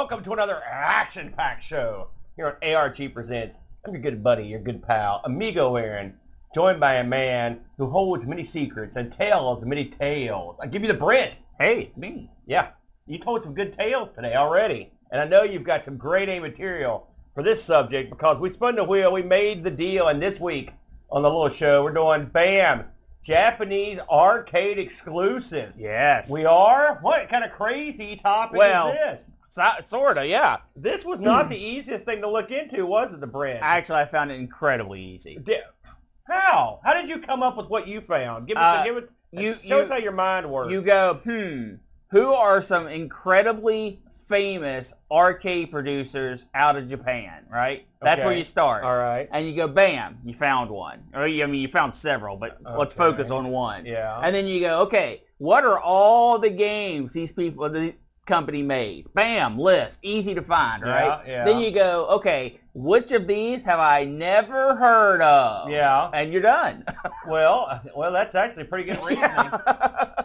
Welcome to another action-packed show here on ARG Presents. I'm your good buddy, your good pal, Amigo Aaron, joined by a man who holds many secrets and tells many tales. I give you the Brent. Hey, it's me. Yeah, you told some good tales today already. And I know you've got some grade A material for this subject because we spun the wheel, we made the deal, and this week on the little show, we're doing BAM, Japanese arcade exclusive. Yes. We are? What kind of crazy topic Well- is this? So, sort of, yeah. This was not the easiest thing to look into, was it, the Brent? Actually, I found it incredibly easy. Di- how? How did you come up with what you found? Give us, Uh, give us, you- show you- us how your mind works. You go, hmm, who are some incredibly famous arcade producers out of Japan, right? That's where Okay. you start. All right. And you go, bam, you found one. Or, you- I mean, you found several, but let's Okay. focus on one. Yeah. And then you go, okay, what are all the games these people, the company made? Bam, list, easy to find, right? Yeah, yeah. Then you go, okay, which of these have I never heard of? Yeah. And you're done. Well, well, that's actually pretty good reasoning.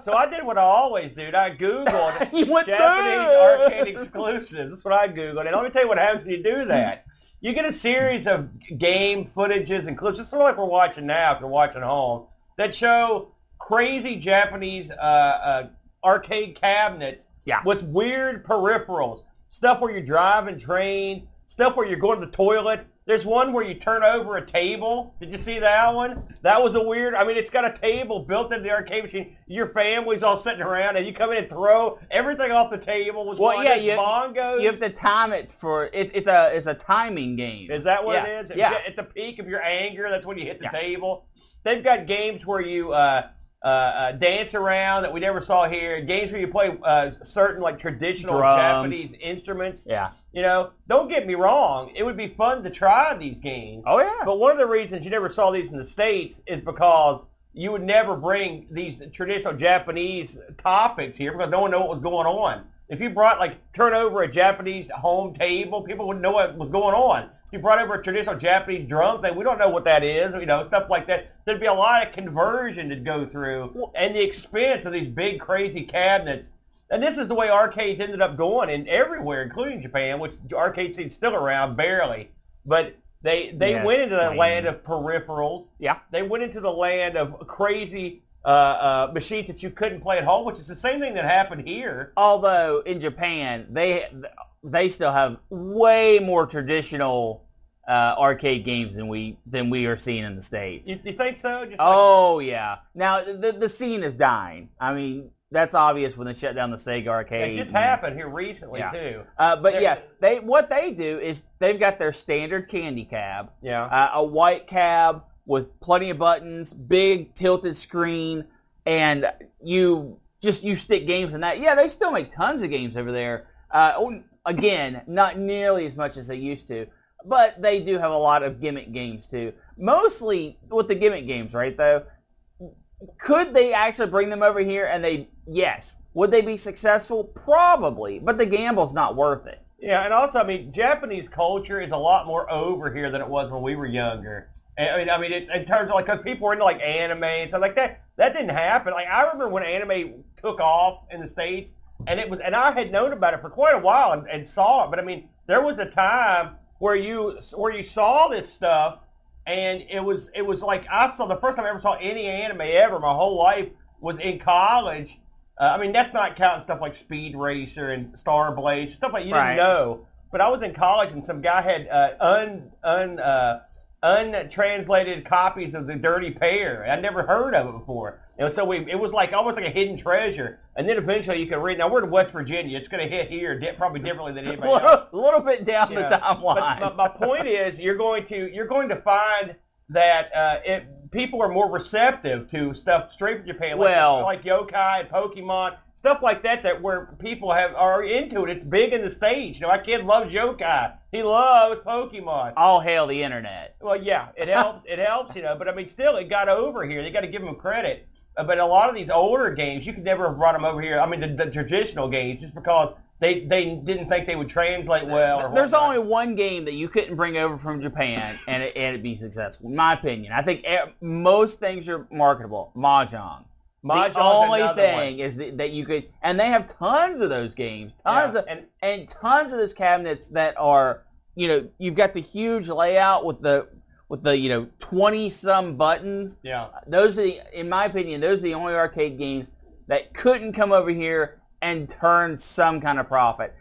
so I did what I always do. I Googled you went Japanese through. arcade exclusives. That's what I Googled. And let me tell you what happens when you do that. You get a series of game footages and clips, just sort of like we're watching now if you're watching home, that show crazy Japanese uh, uh, arcade cabinets Yeah. with weird peripherals. Stuff where you're driving trains, stuff where you're going to the toilet. There's one where you turn over a table. Did you see that one? That was a weird. I mean, it's got a table built into the arcade machine. Your family's all sitting around, and you come in and throw everything off the table. Was Well, yeah, you, bongos. you have to time it for it, it's a it's a timing game. Is that what yeah. it is? Yeah. At the peak of your anger, that's when you hit the Yeah. table. They've got games where you uh, uh, uh, dance around that we never saw here. Games where you play uh, certain like traditional Drums. Japanese instruments. Yeah. You know, don't get me wrong. It would be fun to try these games. Oh yeah. But one of the reasons you never saw these in the States is because you would never bring these traditional Japanese topics here because no one knew what was going on. If you brought, like, turn over a Japanese home table, people wouldn't know what was going on. You brought over a traditional Japanese drum thing, we don't know what that is, you know, stuff like that. There'd be a lot of conversion to go through and the expense of these big, crazy cabinets. And this is the way arcades ended up going in everywhere, including Japan, which arcade scene's still around barely. But they they Yeah, went into the land of peripherals. Yeah. They went into the land of crazy uh, uh, machines that you couldn't play at home, which is the same thing that happened here. Although in Japan they they still have way more traditional uh, arcade games than we than we are seeing in the states. You, you think so? Just like- Oh yeah. Now the the scene is dying. I mean that's obvious when they shut down the Sega arcade. it just and- happened here recently Yeah. too. Uh, but They're- yeah, they what they do is they've got their standard candy cab, Yeah. uh, a white cab with plenty of buttons, big tilted screen, and you just you stick games in that. Yeah, they still make tons of games over there. Uh, oh, again, not nearly as much as they used to, but they do have a lot of gimmick games too. Mostly with the gimmick games, right? Though, could they actually bring them over here? And they yes, would they be successful? Probably, but the gamble's not worth it. Yeah, and also, I mean, Japanese culture is a lot more over here than it was when we were younger. I mean, I mean, it, in terms of like, because people were into like anime and stuff like that. That didn't happen. Like, I remember when anime took off in the states, and it was, and I had known about it for quite a while and, and saw it. But I mean, there was a time where you where you saw this stuff, and it was it was like I saw the first time I ever saw any anime ever. My whole life was in college. Uh, I mean, that's not counting stuff like Speed Racer and Star Blazers, stuff like you Right. didn't know. But I was in college, and some guy had uh, un un uh, untranslated copies of the Dirty Pair. I'd never heard of it before, and so we it was like almost like a hidden treasure. And then eventually you can read. Now we're in West Virginia; it's going to hit here probably differently than A anybody else. little, a little bit down the timeline. But my, my point is, you're going to you're going to find that uh, it, people are more receptive to stuff straight from Japan, like, Well- like yokai and Pokemon, stuff like that. That where people have are into it. It's big in the states. You know, my kid loves yokai. He loves Pokemon. All hail the internet. Well, yeah, it helps. it helps, you know. But I mean, still, it got over here. They got to give them credit. Uh, but a lot of these older games, you could never have brought them over here. I mean, the, the traditional games, just because they they didn't think they would translate well. Or There's whatnot. only one game that you couldn't bring over from Japan and it, and it be successful, in my opinion. I think most things are marketable. Mahjong. Mahjong's the only thing is that, that you could, and they have tons of those games, tons Yeah, of, and and tons of those cabinets that are, you know, you've got the huge layout with the with the you know twenty some buttons. yeah, Those are, the, in my opinion, those are the only arcade games that couldn't come over here and turn some kind of profit.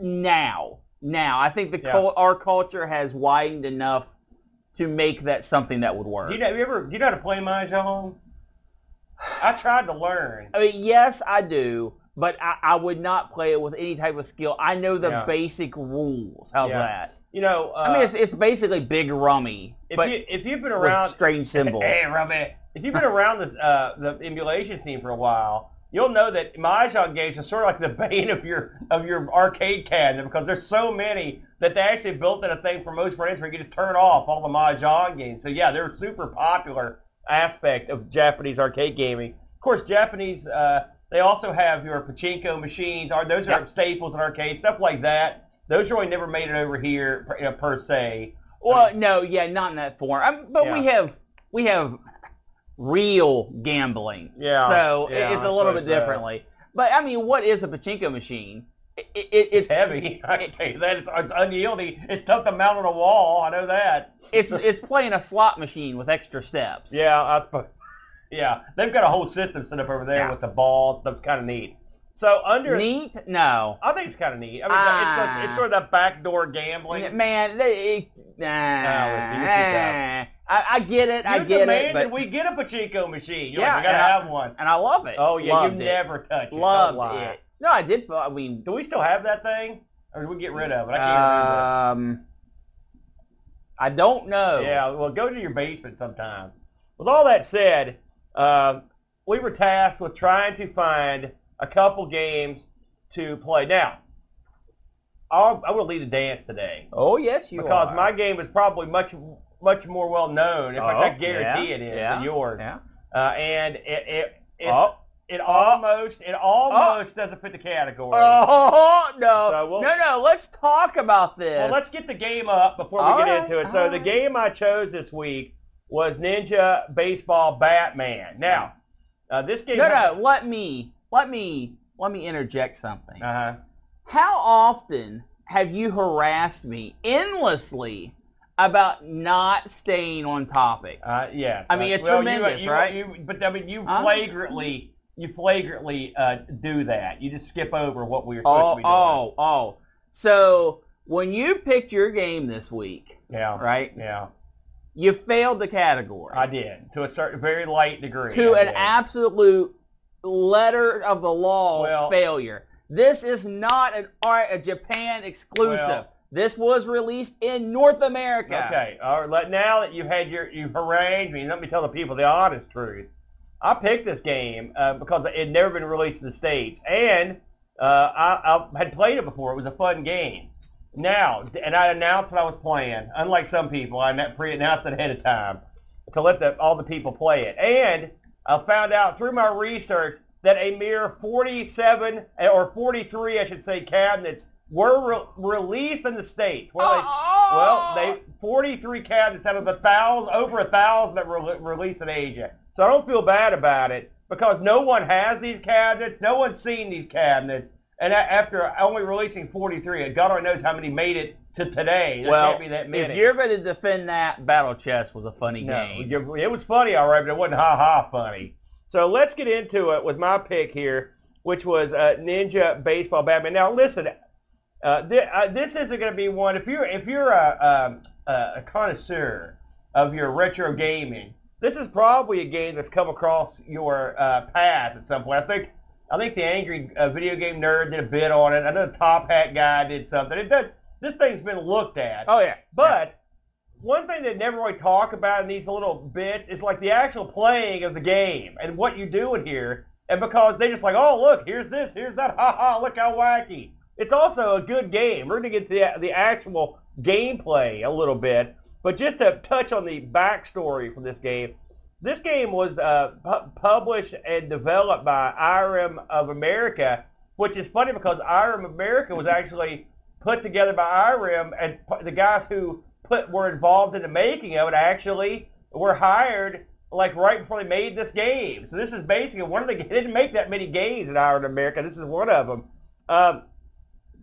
Now, now, I think the Yeah. our culture has widened enough to make that something that would work. Do you, know, you ever do you know how to play mahjong? I tried to learn. I mean, yes, I do, but I, I would not play it with any type of skill. I know the Yeah. basic rules. How's Yeah. that? You know, uh, I mean, it's, it's basically big rummy, if but you if you've been around, strange symbols. hey, Robbie, if you've been around this uh, the emulation scene for a while, you'll know that mahjong games are sort of like the bane of your of your arcade cabinet because there's so many that they actually built in a thing for most friends where you can just turn off all the mahjong games. So yeah, they're a super popular aspect of Japanese arcade gaming. Of course, Japanese uh, they also have your pachinko machines. Are those are Yep. staples in arcades, stuff like that. Those really never made it over here per, you know, per se. Well, um, no, yeah, not in that form. I, but we have we have real gambling. Yeah, So yeah, it's a little bit differently. Uh, but I mean, what is a pachinko machine? It, it, It's it's heavy. I can tell you that. It's, it's unyielding. It's tough to mount on a wall. I know that. it's it's playing a slot machine with extra steps. Yeah, I suppose. Yeah, they've got a whole system set up over there Yeah. with the balls. That's kind of neat. So under, Neat? No. I think it's kind of neat. I mean, Ah. it's, it's sort of that backdoor gambling. Man, they, nah, too I, I get it. I You get it. demanded But, we get a pachinko machine. You're Yeah, like, we gotta I- have one. and I love it. Oh yeah, Loved you it. never touch it. Loved it. No, I did. I mean, Do we still have that thing, or did we get rid of it? I can't remember. um, I don't know. Yeah, well, go to your basement sometime. With all that said, um, we were tasked with trying to find a couple games to play. Now, I'll, I will lead the dance today Oh yes, you because are. my game is probably much much more well known. In fact, I Oh, guarantee yeah, it is yeah, than yours. Yeah. Uh, and it it it's, Oh. it almost it almost doesn't fit the category. Oh no, So we'll- no, no. Let's talk about this. Well, let's get the game up before we All get right, into it. So the right. game I chose this week was Ninja Baseball Batman. Now, uh, this game. no, no. Let me, let me, let me interject something. Uh huh. How often have you harassed me endlessly about not staying on topic? Uh, yes. I mean, Uh, it's well, tremendous, you, right? You, but I mean, you flagrantly, you flagrantly uh, do that. You just skip over what we were supposed to Oh, be doing. oh, oh. So when you picked your game this week, yeah, right? Yeah, You failed the category I did to a certain very light degree. to I an did. absolute letter of the law Well- failure. This is not an art a Japan exclusive. Well- this was released in North America. Okay. All right. Now that you've had your you harangued me, let me tell the people the honest truth. I picked this game uh, because it had never been released in the states, and uh, I, I had played it before. It was a fun game. Now, and I announced what I was playing. Unlike some people, I pre-announced it ahead of time to let the, all the people play it. And I found out through my research that a mere 47 eh, or 43, I should say, cabinets were re- released in the states. Well, they, well, they 43 cabinets out of the thousand, over a thousand that were re- released in Asia. So I don't feel bad about it because no one has these cabinets. No one's seen these cabinets. And after only releasing 43, God only knows how many made it to today. There well, can't be that many. if you're going to defend that, Battle Chess was a funny No, game. it was funny, all right, but it wasn't ha-ha funny. So let's get into it with my pick here, which was uh, Ninja Baseball Batman. Now, listen, uh, thi- uh, this isn't going to be one. If you're if you're a, um, a, a connoisseur of your retro gaming, this is probably a game that's come across your uh, path at some point. I think I think the Angry uh, Video Game Nerd did a bit on it. I know the Top Hat guy did something. It does. This thing's been looked at. oh yeah, But one thing they never really talk about in these little bits is like the actual playing of the game and what you do in here. And because they just like, oh look, here's this, here's that, ha ha, look how wacky. It's also a good game. We're gonna get the, the actual gameplay a little bit, but just to touch on the backstory for this game, this game was uh, pu- published and developed by IREM of America, which is funny because IREM America was actually put together by IREM, and the guys who put were involved in the making of it actually were hired like right before they made this game. So this is basically one of the. They didn't make that many games in IREM America. This is one of them. Um,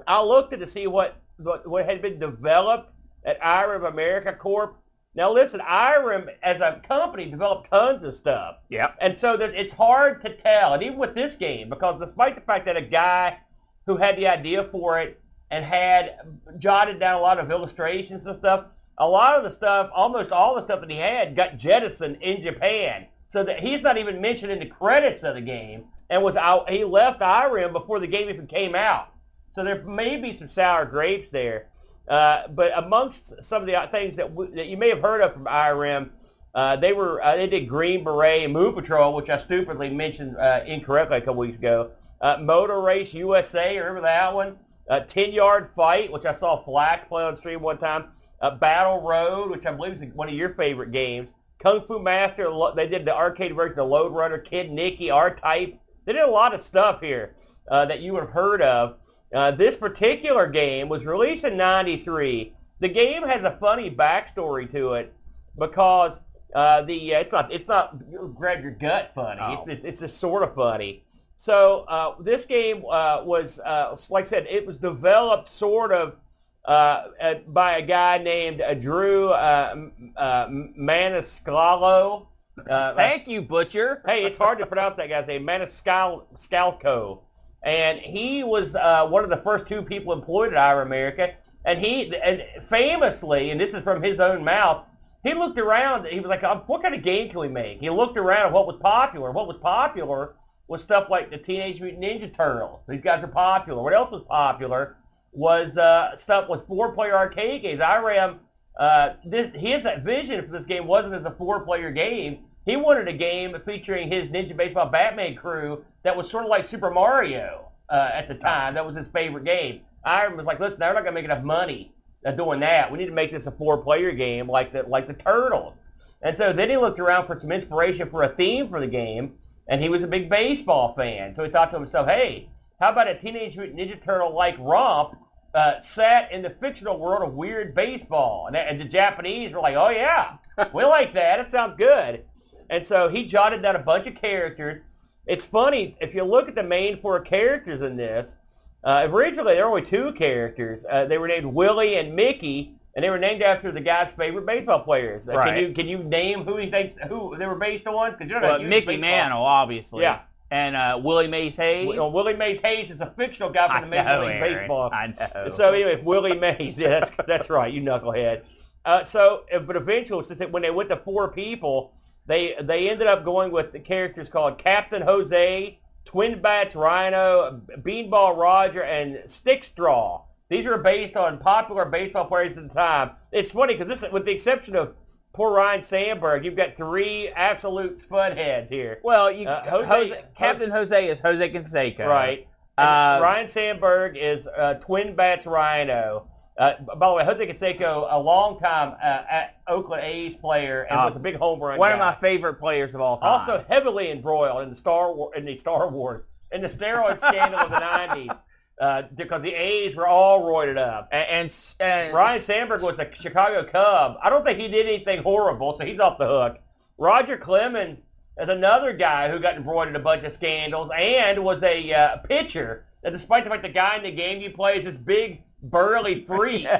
I looked at to see what, what what had been developed at IREM America Corp. Now listen, IREM as a company developed tons of stuff. Yep. And so that it's hard to tell, and even with this game, because despite the fact that a guy who had the idea for it and had jotted down a lot of illustrations and stuff, a lot of the stuff, almost all the stuff that he had, got jettisoned in Japan, so that he's not even mentioned in the credits of the game, and was out. He left IREM before the game even came out. So there may be some sour grapes there. Uh, but amongst some of the things that, w- that you may have heard of from IREM, uh, they were uh, they did Green Beret and Moon Patrol, which I stupidly mentioned uh, incorrectly a couple weeks ago. Uh, Motor Race USA, remember that one? Uh, Ten Yard Fight, which I saw Flack play on stream one time. Uh, Battle Road, which I believe is one of your favorite games. Kung Fu Master, they did the arcade version of Lode Runner, Kid Niki, R-Type. They did a lot of stuff here uh, that you would have heard of. Uh, this particular game was released in 93. The game has a funny backstory to it because uh, the uh, it's not it's not grab your gut funny. Oh. It's, it's, it's just sort of funny. So uh, this game uh, was uh, like I said, it was developed sort of uh, by a guy named uh, Drew uh, uh, Maniscalco. Uh, Thank you, Butcher. hey, it's hard to pronounce that guy's name, Maniscalco. And he was uh, one of the first two people employed at IREM America. And he, and famously, and this is from his own mouth, he looked around. He was like, "Um, "What kind of game can we make?" He looked around at what was popular. What was popular was stuff like the Teenage Mutant Ninja Turtles. These guys are popular. What else was popular was uh, stuff with four-player arcade games. IREM, uh, this, his vision for this game wasn't as a four-player game. He wanted a game featuring his Ninja Baseball Batman crew that was sort of like Super Mario uh, at the time. That was his favorite game. IREM was like, listen, they're not going to make enough money uh, doing that. We need to make this a four-player game like the like the Turtles. And so then he looked around for some inspiration for a theme for the game, and he was a big baseball fan. So he thought to himself, hey, how about a Teenage Mutant Ninja Turtle-like romp uh, set in the fictional world of weird baseball? And, and the Japanese were like, oh yeah, we like that. It sounds good. And so he jotted down a bunch of characters. It's funny, if you look at the main four characters in this, uh, originally there were only two characters. Uh, they were named Willie and Mickey, and they were named after the guy's favorite baseball players. Right. Can you can you name who he thinks who they were based on? Because you're not Well, Mickey baseball- Mantle, obviously. Yeah. And uh, Willie Mays Hayes. Well, Willie Mays Hayes is a fictional guy from the Major know, League Aaron. Baseball. I know. So anyway, Willie Mays, yeah, that's that's right, you knucklehead. Uh, so, uh, but eventually, when they went to four people, they they ended up going with the characters called Captain Jose, Twin Bats Ryno, Beanball Roger, and Stick Straw. These are based on popular baseball players at the time. It's funny because this, with the exception of poor Ryan Sandberg, you've got three absolute spud heads here. well, you, Uh, Jose, Jose- Captain Jose is Jose Canseco. Right. Uh, Ryan Sandberg is uh, Twin Bats Ryno. Uh, by the way, Jose Canseco, a long time uh, Oakland A's player, and Uh, was a big home run One guy. of my favorite players of all time. also heavily embroiled in the Star War in the Star Wars in the steroid scandal of the '90s, uh, because the A's were all roided up. and, and, and Ryan Sandberg was a Chicago Cub. I don't think he did anything horrible, so he's off the hook. Roger Clemens is another guy who got embroiled in a bunch of scandals and was a uh, pitcher. And despite the fact the guy in the game you play is this big, burly freak.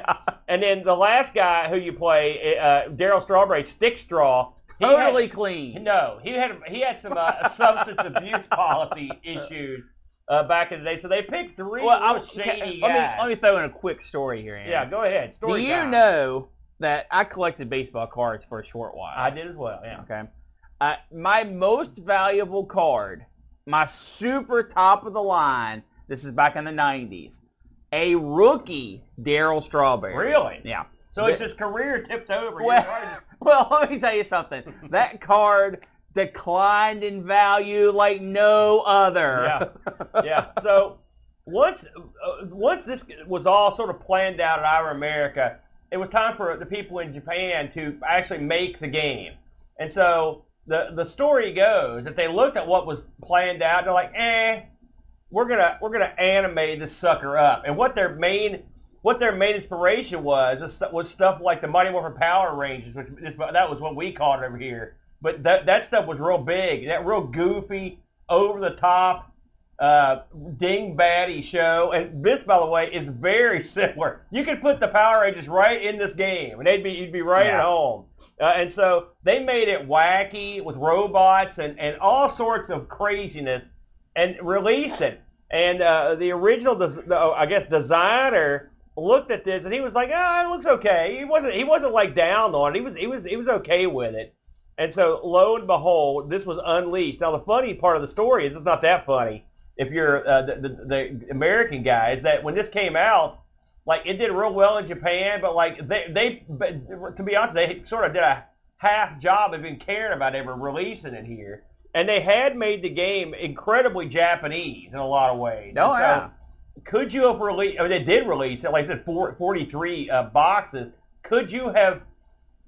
And then the last guy who you play, uh, Darryl Strawberry, Stick Straw. he had- totally clean. no, he had he had some uh, substance abuse policy issues uh, back in the day. So they picked three Well, I'm, shady let me let me throw in a quick story here. Yeah, go ahead. Do you time. know that I collected baseball cards for a short while? I did as well. Yeah. Okay. Uh, my most valuable card, my super top of the line. This is back in the '90s. A rookie Darryl Strawberry. Really? Yeah. So it's his career tipped over. Well, well, let me tell you something. That card declined in value like no other. Yeah. yeah. So once uh, once this was all sort of planned out at IREM America, it was time for the people in Japan to actually make the game. And so the the story goes that they looked at what was planned out. They're like, eh, we're gonna we're gonna animate this sucker up. And what their main what their main inspiration was was, was stuff like the Mighty Morphin Power Rangers, which that was what we called it over here. But that that stuff was real big. That real goofy, over the top, uh, ding batty show. And this, by the way, is very similar. You could put the Power Rangers right in this game, and they'd be you'd be right Yeah. at home. Uh, and so they made it wacky with robots and, and all sorts of craziness and released it. And uh, the original, des- the, oh, I guess, designer looked at this and he was like, "Ah, it looks okay." He wasn't he wasn't like down on it. He was he was he was okay with it. And so lo and behold, this was unleashed. Now the funny part of the story is it's not that funny. If you're uh, the, the the American guy, is that when this came out, like it did real well in Japan, but like they they but to be honest, they sort of did a half job of even caring about ever releasing it here. And they had made the game incredibly Japanese in a lot of ways. Oh, so yeah. could you have released? I mean, they did release it. Like I said, four, 43 uh, boxes. Could you have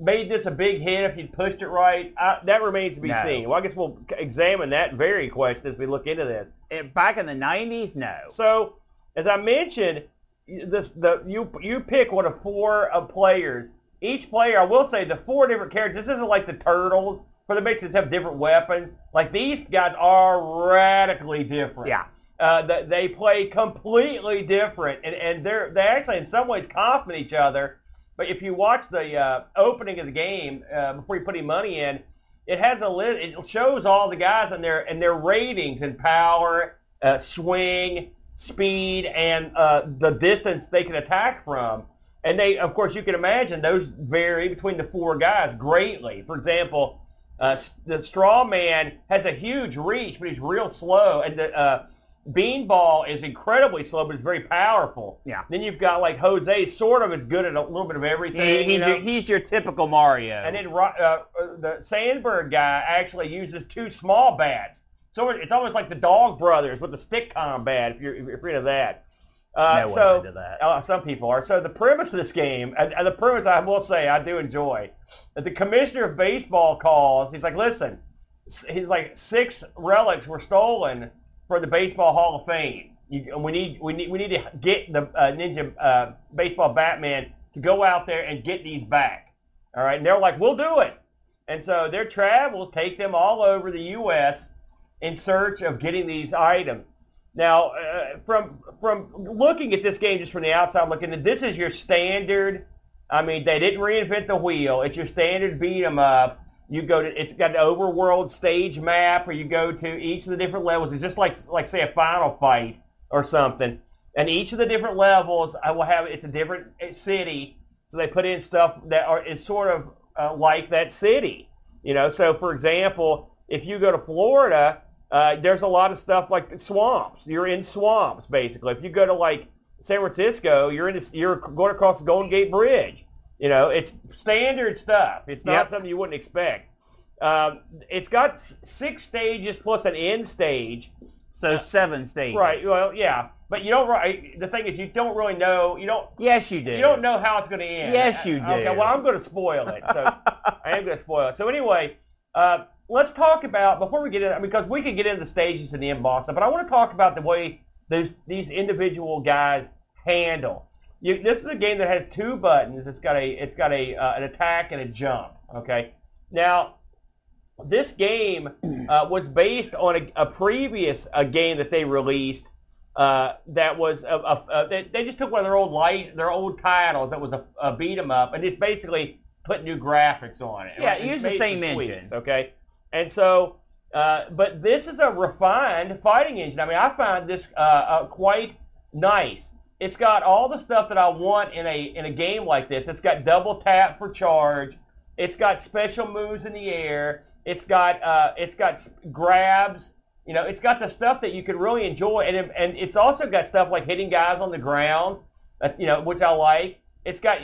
made this a big hit if you'd pushed it right? That remains to be No. seen. Well, I guess we'll examine that very question as we look into this. Eh, Back in the '90s, no. So, as I mentioned, this the you you pick one of four uh, players. Each player, I will say, the four different characters. This isn't like the turtles, where the Mexicans have different weapons. Like these guys are radically different. Yeah. Uh, that they play completely different, and, and they're they actually in some ways complement each other. But if you watch the uh, opening of the game uh, before you put any money in, it has a lit. It shows all the guys and their and their ratings and power, uh, swing, speed, and uh, the distance they can attack from. And they, of course, you can imagine those vary between the four guys greatly. For example, uh, the straw man has a huge reach, but he's real slow, and the uh, beanball is incredibly slow, but it's very powerful. Yeah. Then you've got like Jose, sort of is good at a little bit of everything. He- you he's, know? your, he's your typical Mario. And then uh, uh, the Sandberg guy actually uses two small bats. So it's almost like the Dog Brothers with the stick combat, if you're, if you're into that. Uh, No so, into that. Uh, some people are. So the premise of this game, and, and the premise I will say I do enjoy, that the commissioner of baseball calls, he's like, listen, he's like, six relics were stolen for the Baseball Hall of Fame. You, we need we need we need to get the uh, Ninja uh, Baseball Batman to go out there and get these back. All right, and they're like, we'll do it. And so their travels take them all over the U.S. in search of getting these items. Now, uh, from from looking at this game just from the outside, looking at this is your standard. I mean, they didn't reinvent the wheel. It's your standard beat 'em up. You go to it's got an overworld stage map, or you go to each of the different levels. It's just like like say a final fight or something. And each of the different levels, I will have it's a different uh, city. So they put in stuff that are is sort of uh, like that city. You know, so for example, if you go to Florida, uh, there's a lot of stuff like swamps. You're in swamps basically. If you go to like San Francisco, you're in this, you're going across the Golden Gate Bridge. You know, it's standard stuff. It's not Yep. something you wouldn't expect. Um, it's got six stages plus an end stage. so seven stages. Right. Well, yeah, but you don't. The thing is, you don't really know. You don't. Yes, you do. You don't know how it's going to end. Yes, you do. Okay. Well, I'm going to spoil it. So I am going to spoil it. So anyway, uh, let's talk about before we get in because we can get into the stages and the stuff, but I want to talk about the way those these individual guys handle. You, this is a game that has two buttons. It's got a it's got a uh, an attack and a jump. Okay. Now, this game uh, was based on a, a previous a game that they released uh, that was a, a, a, they, they just took one of their old light their old titles that was a, a beat 'em up and just basically put new graphics on it. Yeah, And use the same tweaks, engine. okay, and so. Uh, but this is a refined fighting engine. I mean, I find this uh, uh, quite nice. It's got all the stuff that I want in a in a game like this. It's got double tap for charge. It's got special moves in the air. It's got uh, it's got grabs. You know, it's got the stuff that you can really enjoy, and it, and it's also got stuff like hitting guys on the ground. Uh, you know, which I like. It's got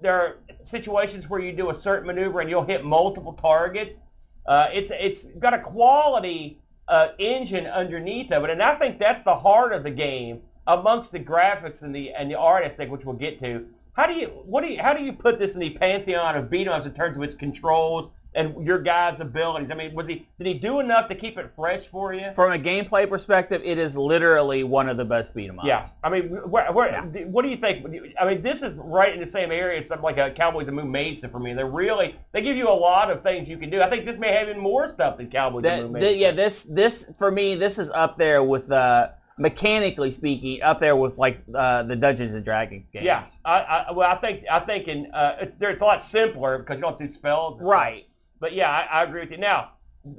there are situations where you do a certain maneuver and you'll hit multiple targets. Uh, it's it's got a quality uh, engine underneath of it, and I think that's the heart of the game amongst the graphics and the and the art aesthetic, which we'll get to. How do you what do you how do you put this in the pantheon of beat 'em ups in terms of its controls and your guy's abilities. I mean, was he did he do enough to keep it fresh for you? From a gameplay perspective, it is literally one of the best beat 'em ups. Yeah, I mean, where, where, what do you think? I mean, this is right in the same area as something like a Cowboys and Moo Mesa for me. They're really they give you a lot of things you can do. I think this may have even more stuff than Cowboys That- and Moo Mesa. yeah, this this for me, this is up there with uh, mechanically speaking, up there with like uh, the Dungeons and Dragons games. Yeah, I, I, well, I think I think in uh, it's, there- it's a lot simpler because you don't do spells. and stuff. Right. But yeah, I, I agree with you. Now,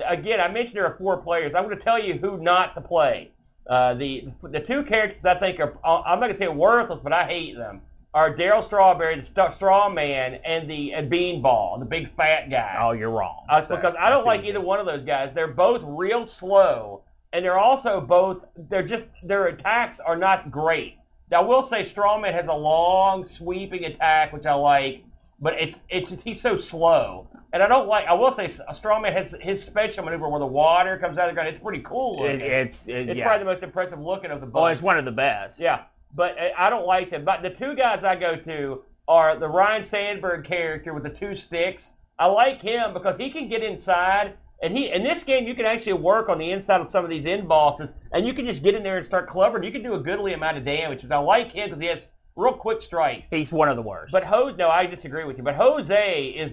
again, I mentioned there are four players. I'm going to tell you who not to play. Uh, the the two characters I think are I'm not going to say worthless, but I hate them. Are Darryl Strawberry, the st- Straw Man, and the uh, Beanball, the big fat guy. Oh, you're wrong. Uh, So, because I don't like either one of those guys. They're both real slow, and they're also both. They're just their attacks are not great. Now, I will say Strawman has a long sweeping attack, which I like, but it's it's he's so slow, and I don't like. I will say Strawman has his special maneuver where the water comes out of the ground. It's pretty cool. It, it's it, it's yeah. probably the most impressive looking of the oh, bunch. it's one of the best. Yeah, but uh, I don't like them. But the two guys I go to are the Ryan Sandberg character with the two sticks. I like him because he can get inside, and he in this game you can actually work on the inside of some of these end bosses, and you can just get in there and start clubbering. You can do a goodly amount of damage. Which I like him because he has real quick strikes. He's one of the worst. But Jose, no, I disagree with you. But Jose is,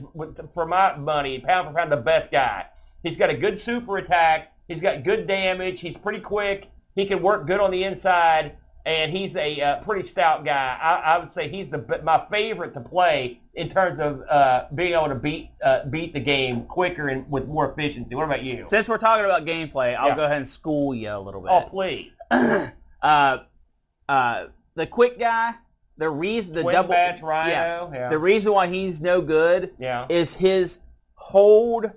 for my money, pound for pound, the best guy. He's got a good super attack. He's got good damage. He's pretty quick. He can work good on the inside, and he's a uh, pretty stout guy. I, I would say he's the my favorite to play in terms of uh, being able to beat uh, beat the game quicker and with more efficiency. What about you? Since we're talking about gameplay, I'll Yeah. go ahead and school you a little bit. Oh, please. uh, uh, the quick guy, the reason the double Bats yeah, Ryno. Yeah. the reason why he's no good Yeah. is his hold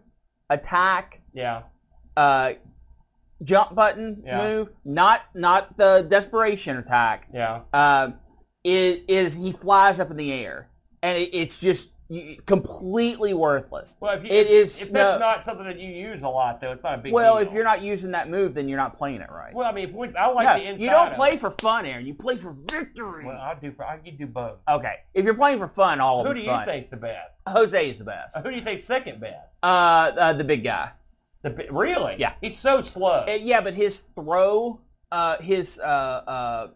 attack Yeah. uh, jump button Yeah. move, not not the desperation attack. Yeah. Uh, is, is he flies up in the air, and it, it's just completely worthless. Well, if you, It is if that's not something that you use a lot, though, it's not a big Well, deal. if you're not using that move, then you're not playing it right. Well, I mean, if we, I like No, the inside. you don't of play it. for fun, Aaron. You play for victory. Well, I do. I can do both. okay, if you're playing for fun, all of them. Who do you fun. think's the best? Jose is the best. Uh, Who do you think's second best? Uh, uh, the big guy. The really? Yeah. He's so slow. Uh, yeah, but his throw, uh, his uh, uh,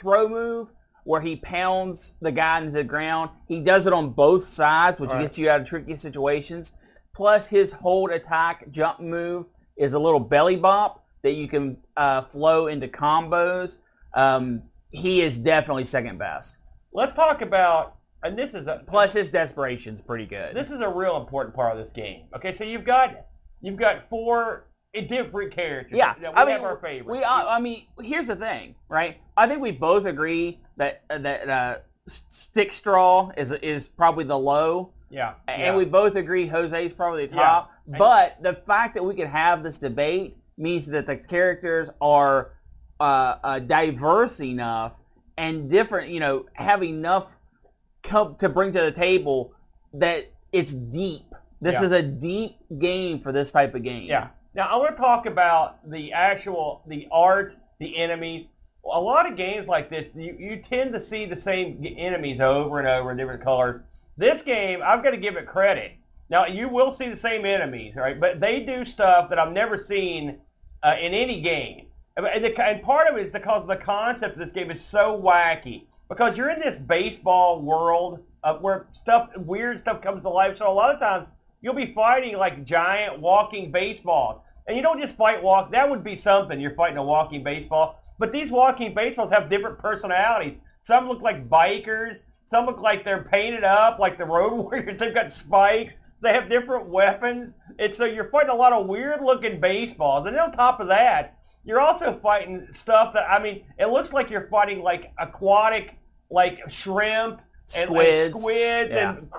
throw move, where he pounds the guy into the ground, he does it on both sides, which Right. gets you out of tricky situations. Plus, his hold attack jump move is a little belly bop that you can uh, flow into combos. Um, he is definitely second best. Let's talk about. And this is a Plus, his desperation's pretty good. This is a real important part of this game. Okay, so you've got you've got four different characters. Yeah, that we I mean, have our favorite. we. uh, I mean, here's the thing, right? I think we both agree that that uh, stick straw is is probably the low, yeah, and yeah. we both agree Jose is probably the top. And- But the fact that we can have this debate means that the characters are uh, uh, diverse enough and different. You know, have enough come to bring to the table that it's deep. This Yeah. is a deep game for this type of game. Yeah. Now I want to talk about the actual the art, the enemies. A lot of games like this, you, you tend to see the same enemies over and over in different colors. This game, I've got to give it credit. Now you will see the same enemies, right? But they do stuff that I've never seen uh, in any game. And, the, and part of it is because the concept of this game is so wacky. Because you're in this baseball world uh, where stuff, weird stuff comes to life. So a lot of times you'll be fighting like giant walking baseballs. And you don't just fight walk. That would be something. You're fighting a walking baseball. But these walking baseballs have different personalities. Some look like bikers. Some look like they're painted up like the road warriors. They've got spikes. They have different weapons. And so you're fighting a lot of weird looking baseballs. And on top of that, you're also fighting stuff that, I mean, it looks like you're fighting like aquatic, like shrimp and, and Squids. squids Yeah. and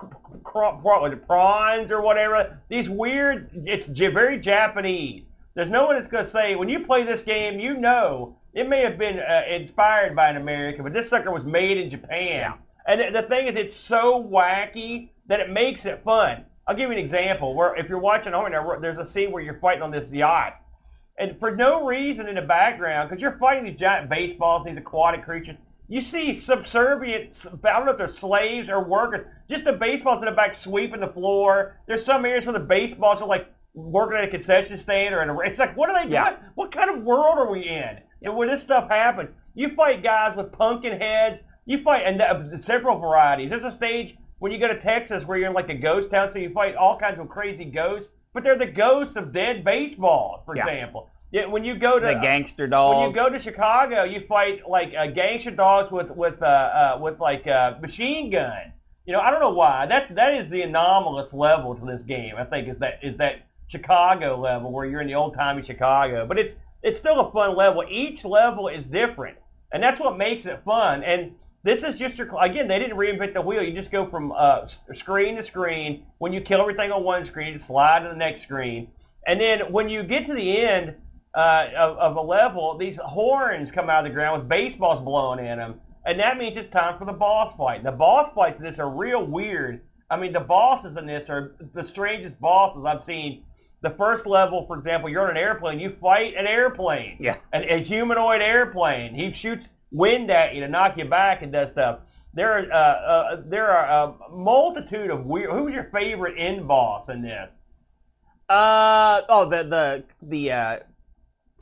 cr- cr- was it, prawns or whatever. These weird, it's very Japanese. There's no one that's going to say, when you play this game, you know, it may have been uh, inspired by an American, but this sucker was made in Japan. And the- thing is, it's so wacky that it makes it fun. I'll give you an example where if you're watching home now, there's a scene where you're fighting on this yacht. And for no reason in the background, because you're fighting these giant baseballs, these aquatic creatures, you see subservient, I don't know if they're slaves or workers, just the baseballs in the back sweeping the floor. There's some areas where the baseballs are like working at a concession stand or in a, it's like, what are they doing? Yeah. What kind of world are we in? And when this stuff happens, you fight guys with pumpkin heads. You fight, and uh, several varieties. There's a stage when you go to Texas where you're in like a ghost town, so you fight all kinds of crazy ghosts, but they're the ghosts of dead baseballs, for Yeah. example. Yeah, when you go to The gangster dogs. when you go to Chicago, you fight like uh, gangster dogs with with uh, uh, with like uh, machine guns. You know, I don't know why. That's that is the anomalous level to this game. I think is that is that Chicago level where you're in the old timey Chicago. But it's it's still a fun level. Each level is different, and that's what makes it fun. And this is just your again. They didn't reinvent the wheel. You just go from uh, screen to screen. When you kill everything on one screen, you slide to the next screen, and then when you get to the end uh, of, of a level, these horns come out of the ground with baseballs blowing in them, and that means it's time for the boss fight. The boss fights in this are real weird. I mean, the bosses in this are the strangest bosses I've seen. The first level, for example, you're on an airplane. You fight an airplane, Yeah. an, a humanoid airplane. He shoots wind at you to knock you back and does stuff. There are uh, uh, there are a multitude of weird. Who's your favorite end boss in this? Uh oh, the the the uh,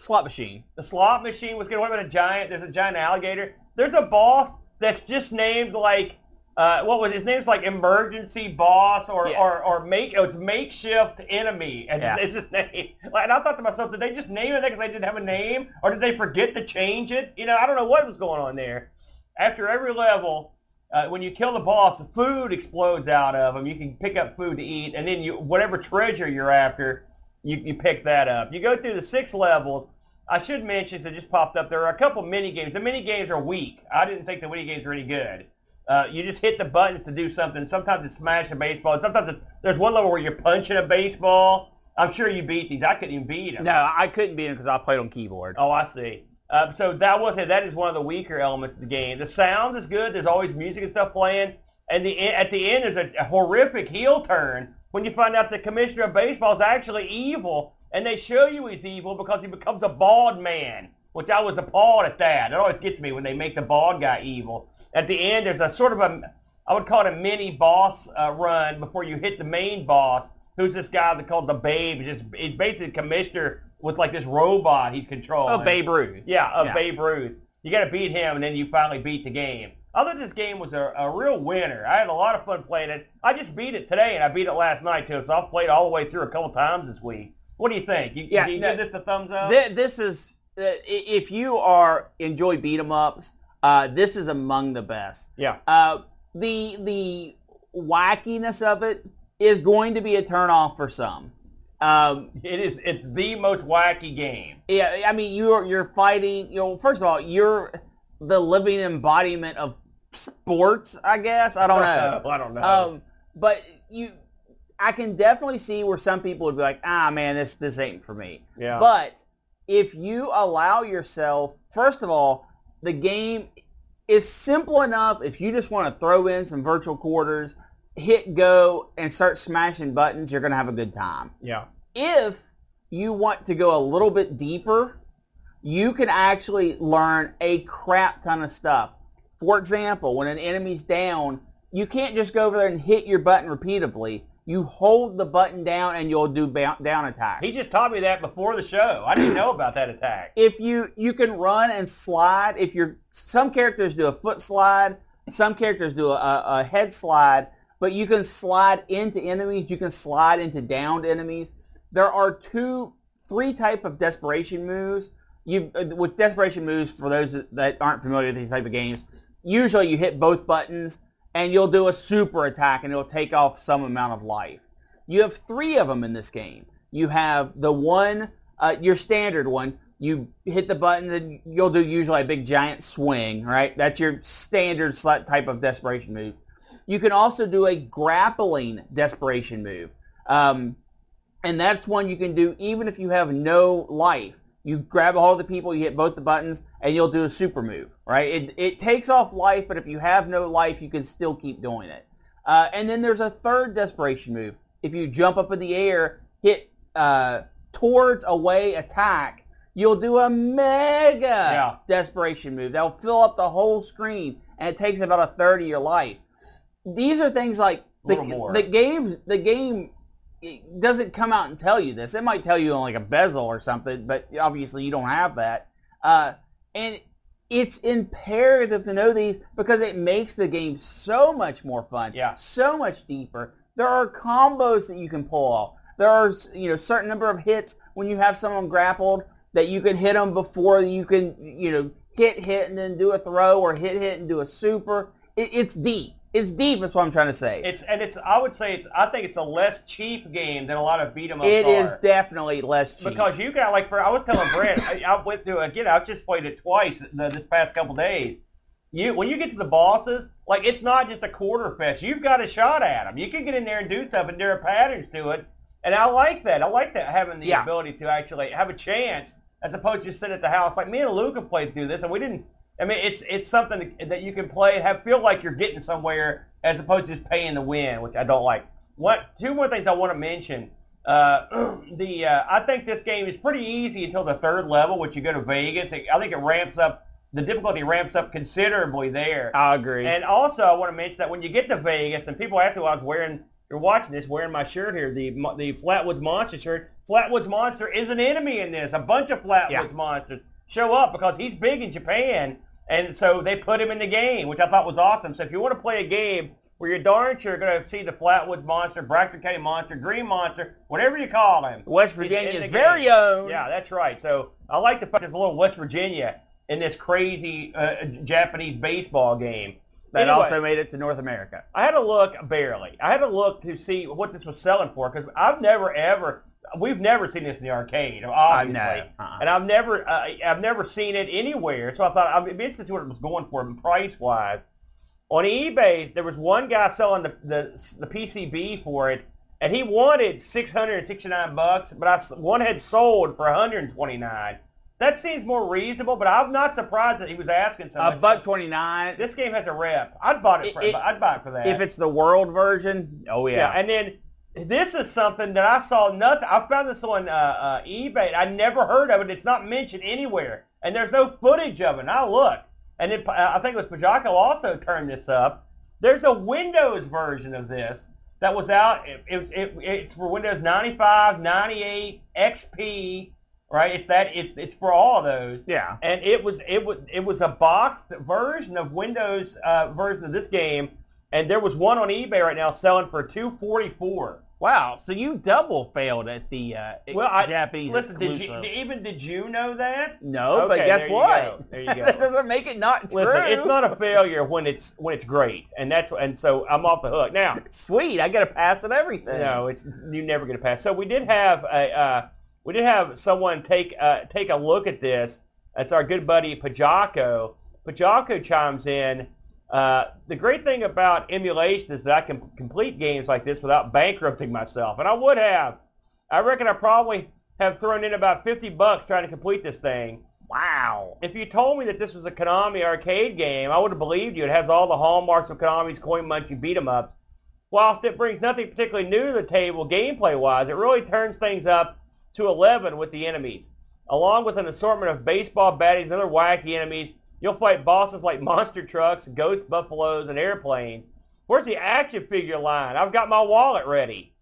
slot machine. The slot machine was good. What about a giant? There's a giant alligator. There's a boss that's just named like uh, what was his name's like emergency boss or Yeah. or, or make oh, it's makeshift enemy and Yeah. it's his name. Like, and I thought to myself, did they just name it because they didn't have a name, or did they forget to change it? You know, I don't know what was going on there. After every level, uh, when you kill the boss, the food explodes out of him. You can pick up food to eat, and then you whatever treasure you're after, you, you pick that up. You go through the six levels. I should mention, since it just popped up, there are a couple mini games. The mini games are weak. I didn't think the mini games were any good. Uh, you just hit the buttons to do something. Sometimes it's smash a baseball. Sometimes there's one level where you're punching a baseball. I'm sure you beat these. I couldn't even beat them. No, I couldn't beat them because I played on keyboard. Oh, I see. Uh, so that was it. That is one of the weaker elements of the game. The sound is good. There's always music and stuff playing. And the at the end, there's a, a horrific heel turn when you find out the commissioner of baseball is actually evil, and they show you he's evil because he becomes a bald man, which I was appalled at that. It always gets me when they make the bald guy evil. At the end, there's a sort of a, I would call it a mini boss uh, run before you hit the main boss, who's this guy that called the Babe. He's, just, he's basically a commissioner with like this robot he's controlling. Oh, Babe Ruth. Yeah, of Yeah. Babe Ruth. You got to beat him, and then you finally beat the game. I thought this game was a, a real winner. I had a lot of fun playing it. I just beat it today, and I beat it last night too. So I've played all the way through a couple times this week. What do you think? You, Yeah, do you no, give this a thumbs up? Thi- this is uh, if you are enjoy beat 'em ups, uh, this is among the best. yeah, Uh, the the wackiness of it is going to be a turnoff for some. Um, it is. It's the most wacky game. yeah, I mean you're you're fighting. You know, first of all, you're the living embodiment of sports. I guess I don't know. I don't know. Um, but you, I can definitely see where some people would be like, ah, man, this this ain't for me. yeah, But if you allow yourself, first of all, the game is simple enough. If you just want to throw in some virtual quarters, hit go, and start smashing buttons, you're going to have a good time. yeah, If you want to go a little bit deeper, you can actually learn a crap ton of stuff. For example, when an enemy's down, you can't just go over there and hit your button repeatedly. You hold the button down and you'll do down attack. he just taught me that before the show. I didn't know about that attack. if you you can run and slide if you're some characters do a foot slide some characters do a, a, head slide but you can slide into enemies you can slide into downed enemies there are two three type of desperation moves you uh, with desperation moves for those that- that aren't familiar with these type of games usually you hit both buttons and you'll do a super attack and it'll take off some amount of life you have three of them in this game. You have the one, uh, your standard one. You hit the button, and you'll do usually a big giant swing, right? That's your standard type of desperation move. You can also do a grappling desperation move. Um, and that's one you can do even if you have no life. You grab a hold of the people, you hit both the buttons, and you'll do a super move, right? It, it takes off life, but if you have no life, you can still keep doing it. Uh, and then there's a third desperation move. If you jump up in the air, hit uh, towards away attack, you'll do a mega Yeah. desperation move that'll fill up the whole screen, and it takes about a third of your life. These are things like the, the games. The game it doesn't come out and tell you this. It might tell you on like a bezel or something, but obviously you don't have that. Uh, and it's imperative to know these because it makes the game so much more fun, Yeah. so much deeper. There are combos that you can pull off. There are you know certain number of hits when you have someone grappled that you can hit them before you can you know hit hit and then do a throw or hit hit and do a super. It, it's deep. It's deep. That's what I'm trying to say. It's and it's. I would say it's. I think it's a less cheap game than a lot of beat 'em ups It are. is definitely less cheap. because you got like for I was telling Brent, I, I went through again. I've just played it twice the, this past couple days. You when you get to the bosses, like it's not just a quarter fest. You've got a shot at them. You can get in there and do stuff, and there are patterns to it. And I like that. I like that having the Yeah. ability to actually have a chance as opposed to just sit at the house. Like me and Luca played through this, and we didn't. I mean, it's it's something that you can play and have feel like you're getting somewhere as opposed to just paying the win, which I don't like. What two more things I want to mention. Uh, the uh, I think this game is pretty easy until the third level, which you go to Vegas. I think it ramps up. The difficulty ramps up considerably there. I agree. And also, I want to mention that when you get to Vegas, and people ask me, I was wearing, you're watching this, wearing my shirt here, the the Flatwoods Monster shirt. Flatwoods Monster is an enemy in this. A bunch of Flatwoods Yeah. Monsters show up because he's big in Japan, and so they put him in the game, which I thought was awesome. So if you want to play a game where you're darn sure going to see the Flatwoods Monster, Braxton County Monster, Green Monster, whatever you call him, West Virginia's very own. Yeah, that's right. So I like the fact there's a little West Virginia in this crazy uh, Japanese baseball game. That Anyway, also made it to North America. I had to look barely. I had to look to see what this was selling for because I've never ever, we've never seen this in the arcade, obviously, Uh-uh. and I've never, uh, I've never seen it anywhere. So I thought I'd be interested to see what it was going for price wise. On eBay, there was one guy selling the, the the PCB for it, and he wanted six hundred and sixty nine bucks, but I one had sold for one hundred and twenty nine. That seems more reasonable, but I'm not surprised that he was asking so much. A buck twenty nine. This game has a rep. I'd bought it. For, It- it- I'd buy it for that. If it's the world version, oh yeah. yeah. and then this is something that I saw nothing. I found this on uh, uh, eBay. I never heard of it. It's not mentioned anywhere, and there's no footage of it. I looked, and then I think it was Pajako also turned this up. There's a Windows version of this that was out. It, it, it, it's for Windows 95, 98, XP. Right? It's that. It's it's for all of those yeah. and it was it was it was a boxed version of Windows uh, version of this game, and there was one on eBay right now selling for two forty four. Wow. So you double failed at the uh, Well, I, Japanese. listen. Did you even did you know that? No, but Okay, guess there you what? go. There you go. that doesn't make it not true. Listen, it's not a failure when it's when it's great, and that's and so I'm off the hook now. Sweet. I get a pass at everything. No, it's you never get a pass. So we did have a uh, we did have someone take uh, take a look at this. That's our good buddy Pajako. Pajako chimes in. Uh, the great thing about emulation is that I can complete games like this without bankrupting myself, and I would have. I reckon I probably have thrown in about 50 bucks trying to complete this thing. Wow. If you told me that this was a Konami arcade game, I would have believed you. It has all the hallmarks of Konami's coin munchy beat 'em ups. Whilst it brings nothing particularly new to the table gameplay-wise, it really turns things up to 11 with the enemies. Along with an assortment of baseball baddies and other wacky enemies, you'll fight bosses like monster trucks, ghost buffaloes, and airplanes. Where's the action figure line? I've got my wallet ready.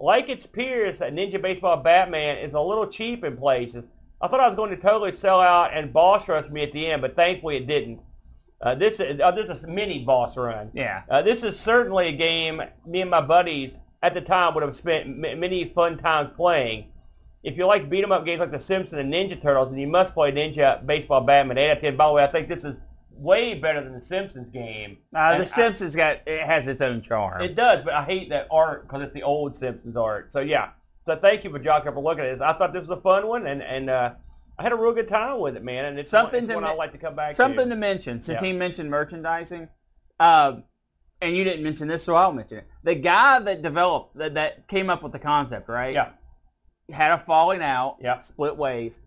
Like its peers, Ninja Baseball Batman is a little cheap in places. I thought I was going to totally sell out and boss rush me at the end, but thankfully it didn't. Uh, this, is, uh, this is a mini boss run. Yeah. Uh, this is certainly a game me and my buddies at the time would have spent m- many fun times playing. If you like beat 'em up games like The Simpsons and Ninja Turtles, then you must play Ninja Baseball Batman 8 out of 10. By the way, I think this is way better than the Simpsons game. Uh, the I- Simpsons got it has its own charm. it does, but I hate that art because it's the old Simpsons art. So yeah. So thank you for Jocko for looking at this. I thought this was a fun one, and and uh, I had a real good time with it, man. And it's Something one, it's to one me- I like to come back Something to. to mention, since Yeah. he mentioned merchandising, um, and you didn't mention this, so I'll mention it. The guy that developed, that, that came up with the concept, right? Yeah. Had a falling out, Yeah. split ways.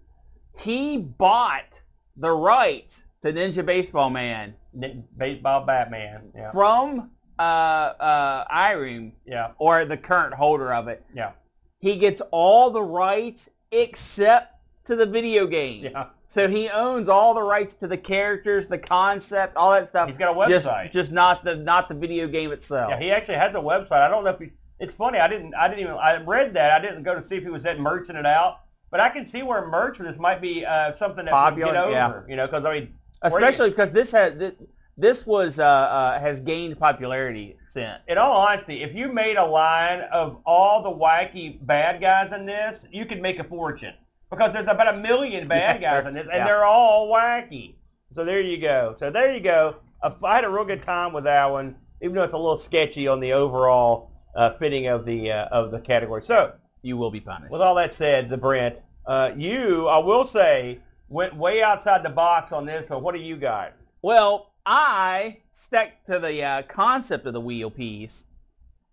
He bought the rights to Ninja Baseball Man Nin- Baseball Batman. Yeah. from uh, uh, IREM, Yeah. or the current holder of it. Yeah. He gets all the rights except to the video game. Yeah. So he owns all the rights to the characters, the concept, all that stuff. He's got a Just, website. just not the not the video game itself. Yeah, he actually has a website. I don't know if he. It's funny. I didn't. I didn't even. I read that. I didn't go to see if he was at merching it out. But I can see where merch for this might be uh, something that Popular, would get over. yeah. You know, because I mean, Especially because this has this, this was uh, uh, has gained popularity since. in all honesty, if you made a line of all the wacky bad guys in this, you could make a fortune because there's about a million bad Yeah, guys in this, and yeah. they're all wacky. So there you go. So there you go. I had a real good time with that one, even though it's a little sketchy on the overall uh, fitting of the uh, of the category. So You will be punished. with all that said, the Brent, uh, you, I will say, went way outside the box on this one. What do you got? Well, I stuck to the uh, concept of the wheel piece.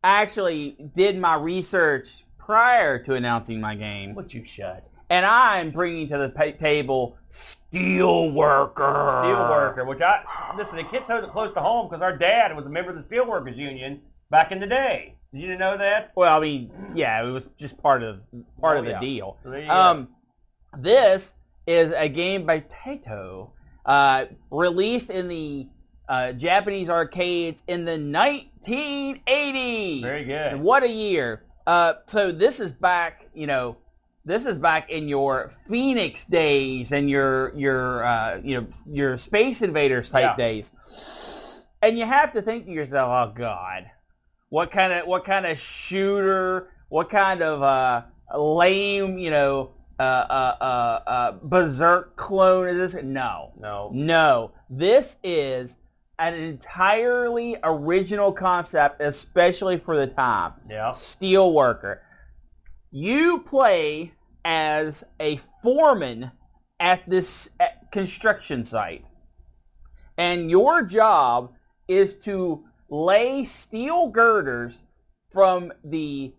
I actually did my research prior to announcing my game, What you shut? and I'm bringing to the pa- table Steelworker. Steelworker, which I listen, it hits so close to home because our dad was a member of the Steelworkers Union back in the day. You know that? Well, I mean, yeah, it was just part of part Oh, of the yeah. deal. So there you go. Um, this is a game by Taito, uh, released in the uh, Japanese arcades in the 1980s. Very And good. What a year! Uh, so this is back, you know, this is back in your Phoenix days and your your uh, you know your Space Invaders type Yeah. days, and you have to think to yourself, oh God, what kind of what kind of shooter, what kind of uh, lame, you know, uh, uh, uh, uh, Berzerk clone is this? No, No. no, this is an entirely original concept, especially for the time. Yeah. Steelworker. You play as a foreman at this construction site. And your job is to lay steel girders from the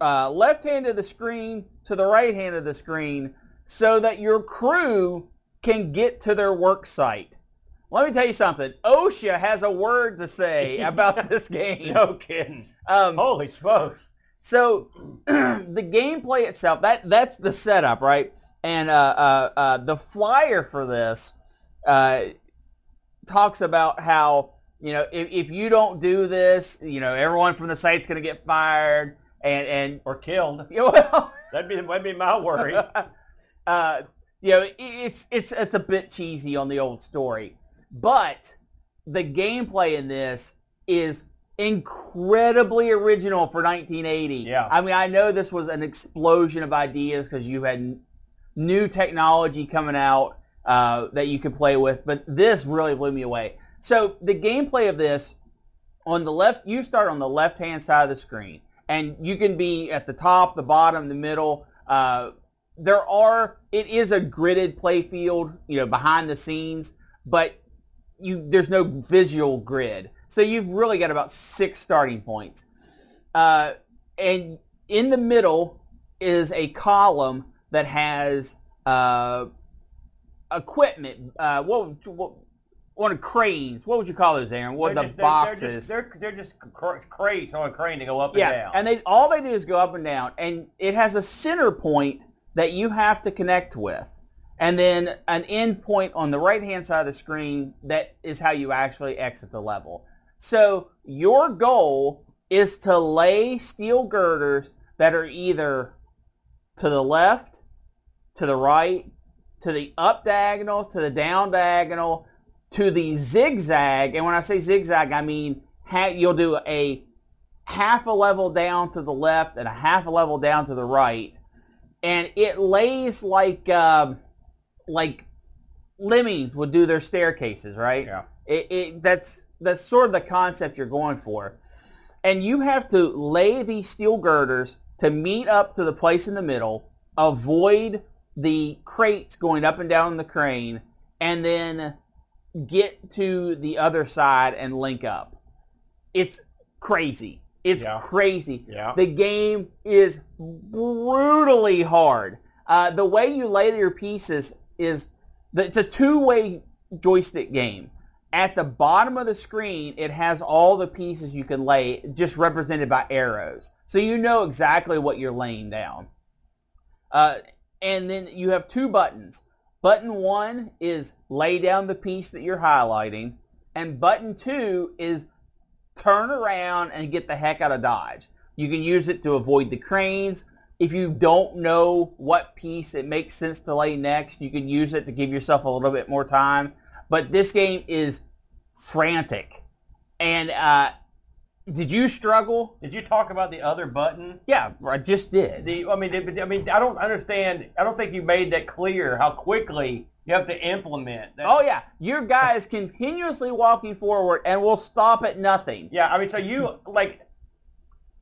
uh, left hand of the screen to the right hand of the screen so that your crew can get to their work site. Let me tell you something. OSHA has a word to say about this game. No kidding. Um, Holy smokes. so the gameplay itself, that that's the setup, right? And uh, uh, uh, the flyer for this uh, talks about how you know if, if you don't do this, you know everyone from the site's going to get fired, and and Or killed. you know, That'd be that'd be my worry. uh, you know, it- it's it's it's a bit cheesy on the old story, but the gameplay in this is incredibly original for 1980. Yeah. I mean, I know this was an explosion of ideas because you had new technology coming out uh, that you could play with, but this really blew me away. So the gameplay of this, on the left, you start on the left-hand side of the screen, and you can be at the top, the bottom, the middle. Uh, there are, it is a gridded play field, you know, behind the scenes, but you there's no visual grid. So you've really got about six starting points. Uh, and in the middle is a column that has uh, equipment. Uh, what, what of cranes? What would you call those, Aaron? What They're the just- they're- boxes? They're just, they're, they're just cr- crates on a crane to go up yeah, and down. and they all they do is go up and down, and it has a center point that you have to connect with, and then an end point on the right hand side of the screen that is how you actually exit the level. So your goal is to lay steel girders that are either to the left, to the right, to the up diagonal, to the down diagonal, to the zigzag. And when I say zigzag, I mean you'll do a half a level down to the left and a half a level down to the right, and it lays like um, like lemmings would do their staircases, right? Yeah. It, it that's that's sort of the concept you're going for, and you have to lay these steel girders to meet up to the place in the middle, avoid the crates going up and down the crane, and then get to the other side and link up. It's crazy. It's Yeah. crazy. Yeah. The game is brutally hard. Uh, the way you lay your pieces is it's a two-way joystick game. At the bottom of the screen, it has all the pieces you can lay, just represented by arrows. So you know exactly what you're laying down. Uh, and then you have two buttons. Button one is lay down the piece that you're highlighting, and button two is turn around and get the heck out of Dodge. You can use it to avoid the cranes. If you don't know what piece it makes sense to lay next, you can use it to give yourself a little bit more time. But this game is frantic. And uh, did you struggle? Did you talk about the other button? Yeah, I just did. The, I mean, the, I mean, I don't understand. I don't think you made that clear how quickly you have to implement. That. Oh yeah, your guy is continuously walking forward and will stop at nothing. Yeah, I mean, so you like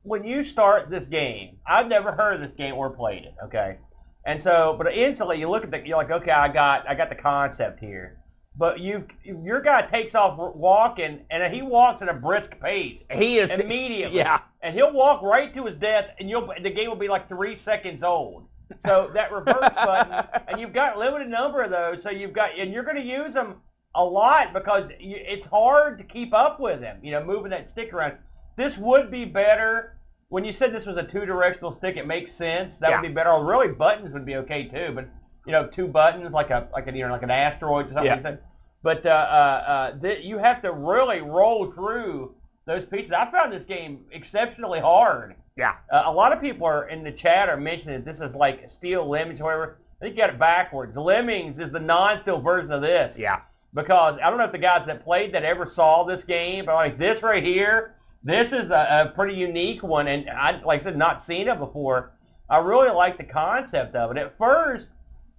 when you start this game. I've never heard of this game or played it. Okay, and so, but instantly you look at the, you're like, okay, I got, I got the concept here. But you, your guy takes off walking, and he walks at a brisk pace. He is immediately. Yeah, and he'll walk right to his death, and you'll the game will be like three seconds old. So that reverse button, and you've got limited number of those. So you've got, and you're going to use them a lot because you, it's hard to keep up with them. You know, moving that stick around. This would be better. When you said this was a two-directional stick, it makes sense. That Yeah. would be better. Or really, buttons would be okay too. But you know, two buttons like a like a you know like an asteroid or something Yeah. like. But uh, uh, uh, th- you have to really roll through those pieces. I found this game exceptionally hard. yeah. Uh, a lot of people are in the chat are mentioning that this is like Steel Lemmings or whatever. I think you got it backwards. Lemmings is the non-steel version of this. Yeah. Because I don't know if the guys that played that ever saw this game, but like this right here, this is a, a pretty unique one, and I like I said, not seen it before. I really like the concept of it. At first,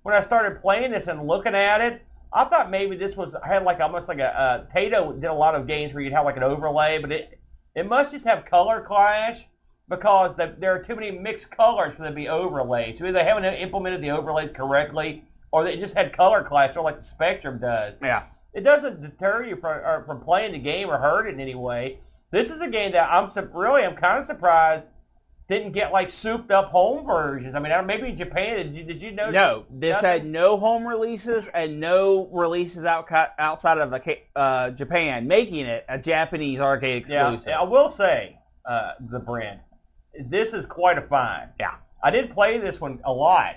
when I started playing this and looking at it, I thought maybe this was had like almost like a uh, Taito did a lot of games where you'd have like an overlay, but it it must just have color clash because the, there are too many mixed colors for them to be overlaid. So either they haven't implemented the overlays correctly, or they just had color clash, or like the Spectrum does. Yeah. It doesn't deter you from, or from playing the game or hurt it in any way. This is a game that I'm really I'm kind of surprised didn't get like souped up home versions. I mean, I maybe in Japan did you, did you know? No, this Nothing? had no home releases and no releases out, outside of the, uh, Japan, making it a Japanese arcade exclusive. Yeah. I will say uh, the brand. This is quite a find. Yeah. I did play this one a lot,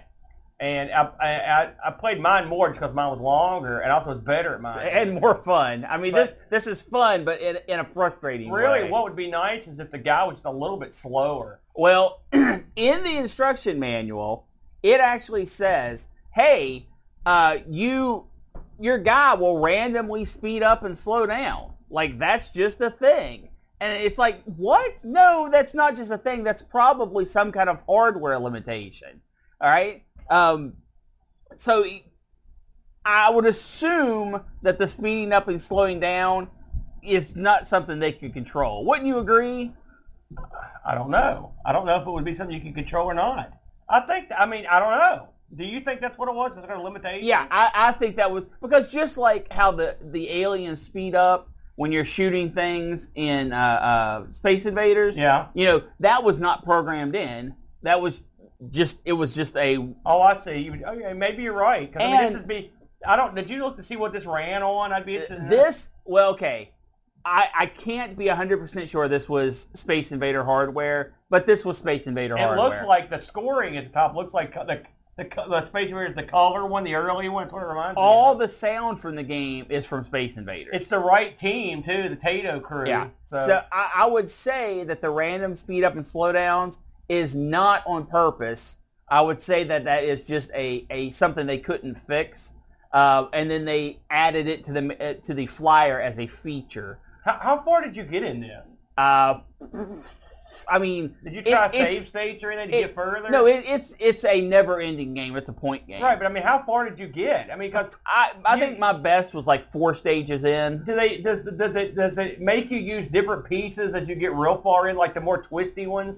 and I I, I, played mine more just because mine was longer and also was better at mine. and more fun. I mean, But- this this is fun, but in, in a frustrating way. really, way. what would be nice is if the guy was just a little bit slower. Well, in the instruction manual, it actually says, "Hey, uh, you, your guy will randomly speed up and slow down. Like that's just a thing." And it's like, what? No, that's not just a thing. That's probably some kind of hardware limitation. All right. Um, so I would assume that the speeding up and slowing down is not something they can control. Wouldn't you agree? I don't know. I don't know if it would be something you can control or not. I think. I mean, I don't know. Do you think that's what it was? Is it a limitation? Yeah, I, I think that was because just like how the the aliens speed up when you're shooting things in uh, uh, Space Invaders. Yeah. You know that was not programmed in. That was just it was just a Oh, I see. You, oh, okay, maybe you're right. 'Cause, I mean, this And- is be. I don't. Did you look to see what this ran on? I'd be uh, interested. in this. Well, okay. I, I can't be 100% sure this was Space Invader hardware, but this was Space Invader It hardware. looks like the scoring at the top looks like the the, the Space Invaders, the color one, the early one. What it reminds me. all of. the sound from the game is from Space Invaders. It's the right team too, the Taito crew. Yeah. So, So I, I would say that the random speed up and slowdowns is not on purpose. I would say that that is just a, a something they couldn't fix, uh, and then they added it to the uh, to the flyer as a feature. how, how far did you get in this? Uh, I mean, Did you try it's- save states or anything to it- get further? No, it, it's it's a never-ending game. It's a point game. right. But I mean, how far did you get? I mean, because I I You- think my best was like four stages in. do they does does it does it make you use different pieces as you get real far in, like the more twisty ones?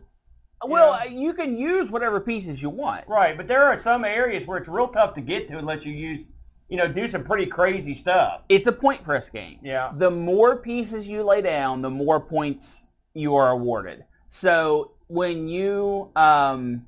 Well, Yeah. you can use whatever pieces you want. Right, but there are some areas where it's real tough to get to unless you use, you know, do some pretty crazy stuff. It's a point press game. Yeah. The more pieces you lay down, the more points you are awarded. So when you um,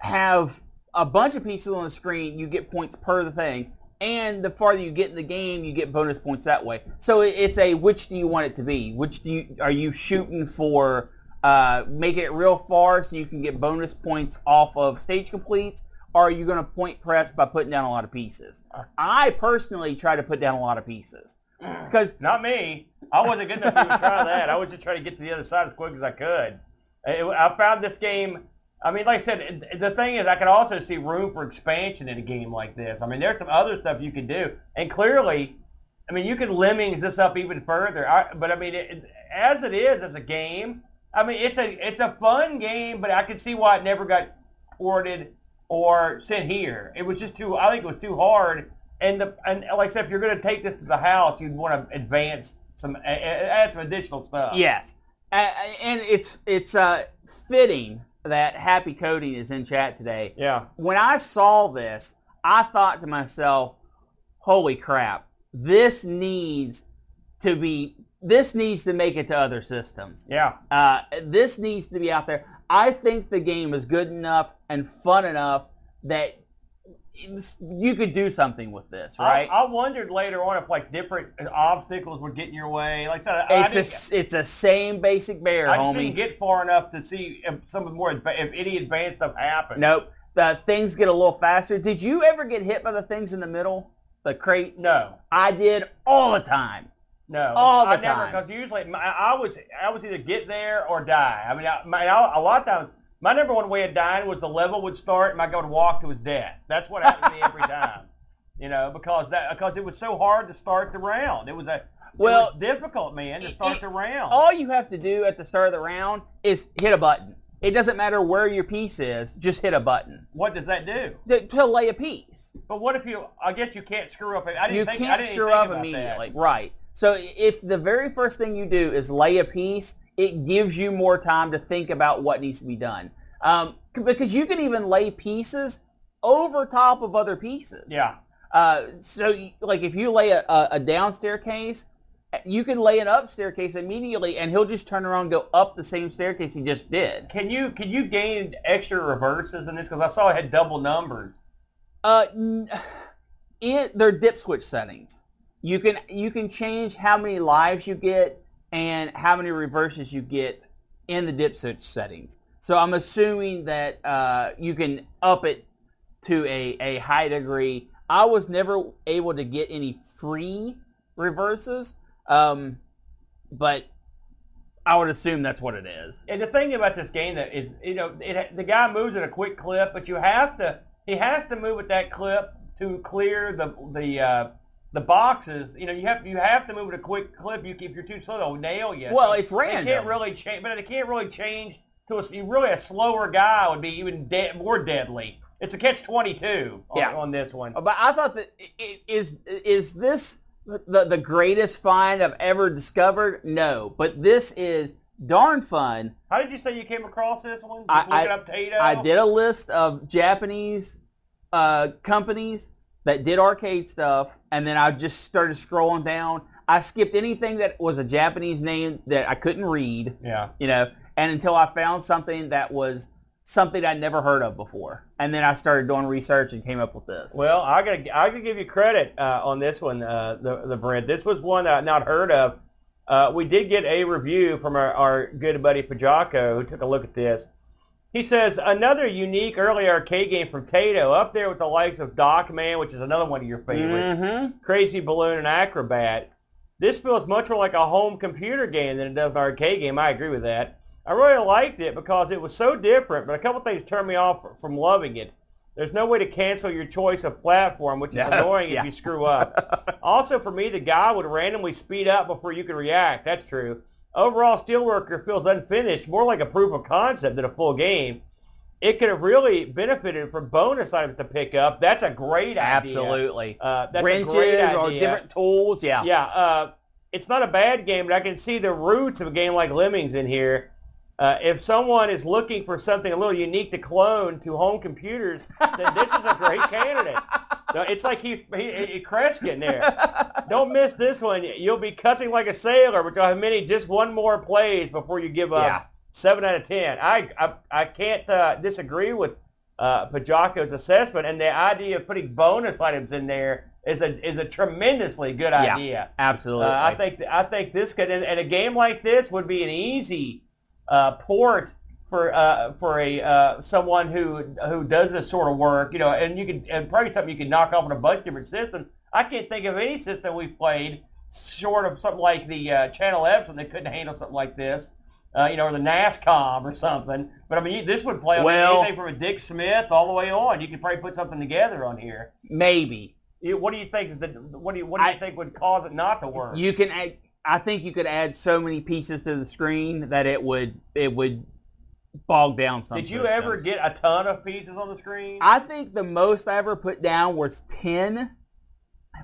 have a bunch of pieces on the screen, you get points per the thing. And the farther you get in the game, you get bonus points that way. So it's a which do you want it to be? Which do you are you shooting for? Uh, making it real far so you can get bonus points off of stage completes, or are you going to point press by putting down a lot of pieces? I personally try to put down a lot of pieces because Not me. I wasn't good enough to even try that. I was just trying to get to the other side as quick as I could. It- I found this game. I mean, like I said, it- the thing is, I can also see room for expansion in a game like this. I mean, there's some other stuff you can do, and clearly, I mean, you can lemmings this up even further. I, but I mean, it, as it is as a game, I mean, it's a it's a fun game, but I could see why it never got ported or sent here. It was just too. I think it was too hard. And the and like I said, if you're going to take this to the house, you'd want to advance some, add some additional stuff. yes, and it's it's uh, fitting that Happy Coding is in chat today. Yeah. When I saw this, I thought to myself, "Holy crap! This needs to be. This needs to make it to other systems." Yeah. Uh, this needs to be out there. I think the game is good enough and fun enough that you could do something with this, right? I, I wondered later on if like different obstacles would get in your way. Like I said, it's a it's a same basic bear, I just homie. didn't get far enough to see if some of the more if any advanced stuff happened. nope. The things get a little faster. Did you ever get hit by the things in the middle, the crate? No. I did all the time. No, All the I never time. because usually my, I was I was either get there or die. I mean, I, my, I, a lot of times my number one way of dying was the level would start and my guy would walk to his death. That's what happened to me every time. You know, because that because it was so hard to start the round. It was a Well, was difficult, man, to start it- the round. All you have to do at the start of the round is hit a button. It doesn't matter where your piece is. Just hit a button what does that do? to, to lay a piece. But what if you? I guess you can't screw up. I didn't you think, I can't didn't screw up immediately. That. Right. So if the very first thing you do is lay a piece, it gives you more time to think about what needs to be done. Um, because you can even lay pieces over top of other pieces. Yeah. Uh, so, like, if you lay a, a, down staircase, you can lay an up staircase immediately, and he'll just turn around and go up the same staircase he just did. Can you can you gain extra reverses in this? Because I saw it had double numbers. Uh, it, they're dip switch settings. You can you can change how many lives you get and how many reverses you get in the dip switch settings. So I'm assuming that uh, you can up it to a, a high degree. I was never able to get any free reverses, um, but I would assume that's what it is. And the thing about this game that is, you know, it, the guy moves at a quick clip, but you have to, he has to move at that clip to clear the the uh, the boxes. You know, you have you have to move at a quick clip. You if you're too slow, they'll nail you. Well, it's They random. can't really change, but it can't really change to a you really a slower guy would be even de- more deadly. It's a catch twenty two on, Yeah. on this one. But I thought that is is this the the greatest find I've ever discovered? No, but this is darn fun. How did you say you came across this one? Just I- I- up Taito. I did a list of Japanese uh, companies that did arcade stuff, and then I just started scrolling down. I skipped anything that was a Japanese name that I couldn't read, Yeah. you know, and until I found something that was something I'd never heard of before, and then I started doing research and came up with this. Well, I gotta I gotta give you credit uh, on this one, uh, the the Brent. This was one that I'd not heard of. Uh, we did get a review from our, our good buddy Pajako, who took a look at this. He says another unique early arcade game from Taito, up there with the likes of Doc Man, which is another one of your favorites, Mhm. Crazy Balloon, and Acrobat. This feels much more like a home computer game than it does an arcade game. I agree with that. I really liked it because it was so different, but a couple things turned me off from loving it. There's no way to cancel your choice of platform, which is Yeah. annoying Yeah. if you screw up. also, for me, the guy would randomly speed up before you could react. That's true. Overall, Steelworker feels unfinished, more like a proof of concept than a full game. It could have really benefited from bonus items to pick up. That's a great idea. Absolutely. Uh, that's a Wrenches great or different tools. Yeah. Yeah, uh, it's not a bad game, but I can see the roots of a game like Lemmings in here. Uh, if someone is looking for something a little unique to clone to home computers, then this is a great candidate. No, it's like he, he, he Kreskin there. Don't miss this one. You'll be cussing like a sailor, have many just one more plays before you give up. Yeah. Seven out of ten. I I, I can't uh, disagree with uh, Pajako's assessment, and the idea of putting bonus items in there is a is a tremendously good Yeah. idea. Absolutely. Uh, I think I think this could, and, and a game like this would be an easy uh, port for uh, for a uh, someone who who does this sort of work, you know, and you can and probably something you can knock off on a bunch of different systems. I can't think of any system we've played short of something like the uh, Channel Epson they couldn't handle something like this. Uh, you know, or the NASCOM or something. But I mean, this would play on Well- anything from a Dick Smith all the way on. You could probably put something together on here. Maybe You- What do you think is the what do you what do you I- think would cause it not to work? you can. Add, I think you could add so many pieces to the screen that it would it would bog down something. Did you ever get a ton of pieces on the screen? I think the most I ever put down was ten,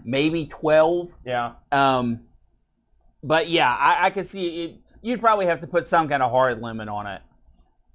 maybe twelve. yeah. Um, but yeah, I, I could see it. You'd probably have to put some kind of hard limit on it.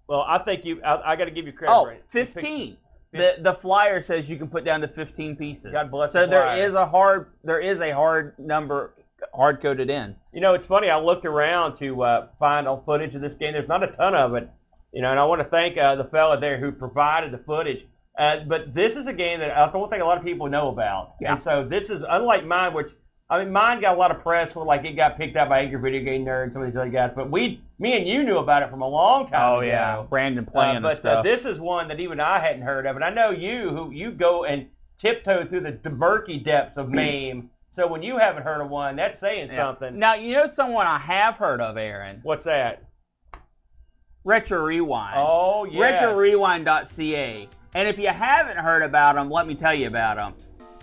Well, I think you. I, I got to give you credit. Oh, it. 15. The the flyer says you can put down to 15 pieces. God bless So the there is a hard there is a hard number hard coded in. You know, it's funny. I looked around to uh, find on footage of this game. There's not a ton of it. You know, and I want to thank uh, the fella there who provided the footage. Uh, but this is a game that I don't think a lot of people know about. Yeah. And so this is unlike mine, which I mean, mine got a lot of press where like it got picked up by Angry Video Game Nerd and some of these other guys. But we, me and you knew about it from a long time ago. Yeah, Brandon Uh, playing but and stuff. Uh, this is one that even I hadn't heard of, and I know you who you go and tiptoe through the, the murky depths of MAME. So when you haven't heard of one, that's saying Yeah. something. Now you know someone I have heard of, Aaron. What's that? Retro Rewind. Oh yeah. RetroRewind.ca. And if you haven't heard about him, let me tell you about him.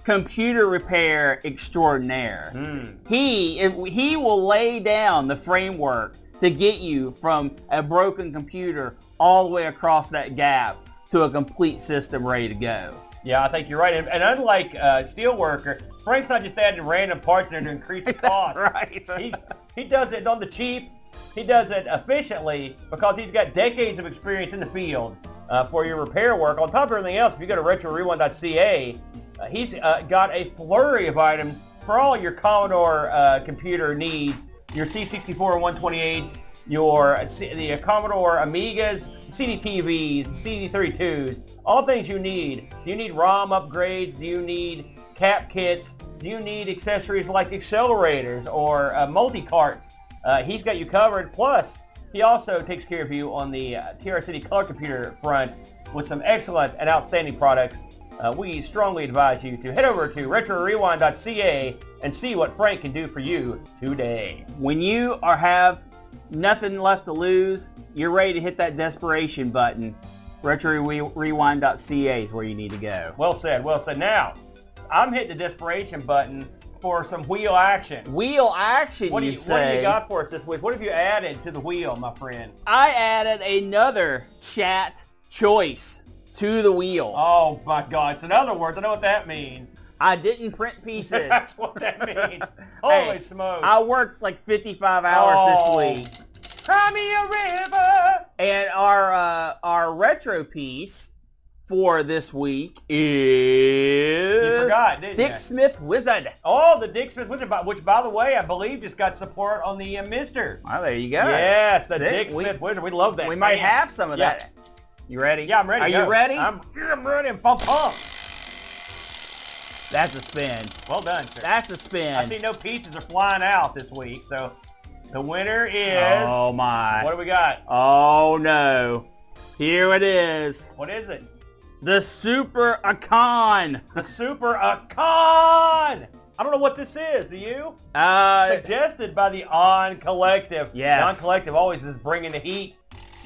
Computer repair extraordinaire. Hmm. He he will lay down the framework to get you from a broken computer all the way across that gap to a complete system ready to go. Yeah, I think you're right. And, and unlike uh, Steelworker, Frank's not just adding random parts in there to increase the cost. right. he, he does it on the cheap. He does it efficiently because he's got decades of experience in the field uh, for your repair work. On top of everything else, if you go to retrorewind.ca, uh, he's uh, got a flurry of items for all your Commodore uh, computer needs, your C64 and 128, your uh, the Commodore Amigas, CDTVs, CD32s, all things you need. Do you need ROM upgrades? Do you need cap kits? Do you need accessories like accelerators or uh, multi-carts? Uh, he's got you covered. Plus, he also takes care of you on the uh, TRS-80 color computer front with some excellent and outstanding products. Uh, we strongly advise you to head over to retrorewind.ca and see what Frank can do for you today. When you are have nothing left to lose, you're ready to hit that desperation button. RetroRewind.ca is where you need to go. Well said, well said. Now, I'm hitting the desperation button for some wheel action. Wheel action, What do you you, say? what do you got for us this week? What have you added to the wheel, my friend? I added another chat choice to the wheel. Oh my God! So in other words, I know what that means. I didn't print pieces. That's what that means. Holy Hey, smokes! I worked like 55 hours Oh. this week. Cry me a river. And our uh, our retro piece for this week is You forgot, Dick you? Smith Wizard. Oh, the Dick Smith Wizard, which by the way, I believe just got support on the uh, MiSTer. Well, there you go. Yes, the. Dick We- Smith Wizard. We love that. We might Man. have some of Yeah. that. You ready? Yeah, I'm ready. Are Go. you ready? I'm, I'm ready. I'm pumped. pumped. That's a spin. Well done, sir. That's a spin. I see no pieces are flying out this week, so the winner is. oh my. What do we got? Oh no. Here it is. What is it? The Super A'Can. The Super A'Can. I don't know what this is. Do you? Uh, Suggested by the On Collective. Yes. The On Collective always is bringing the heat.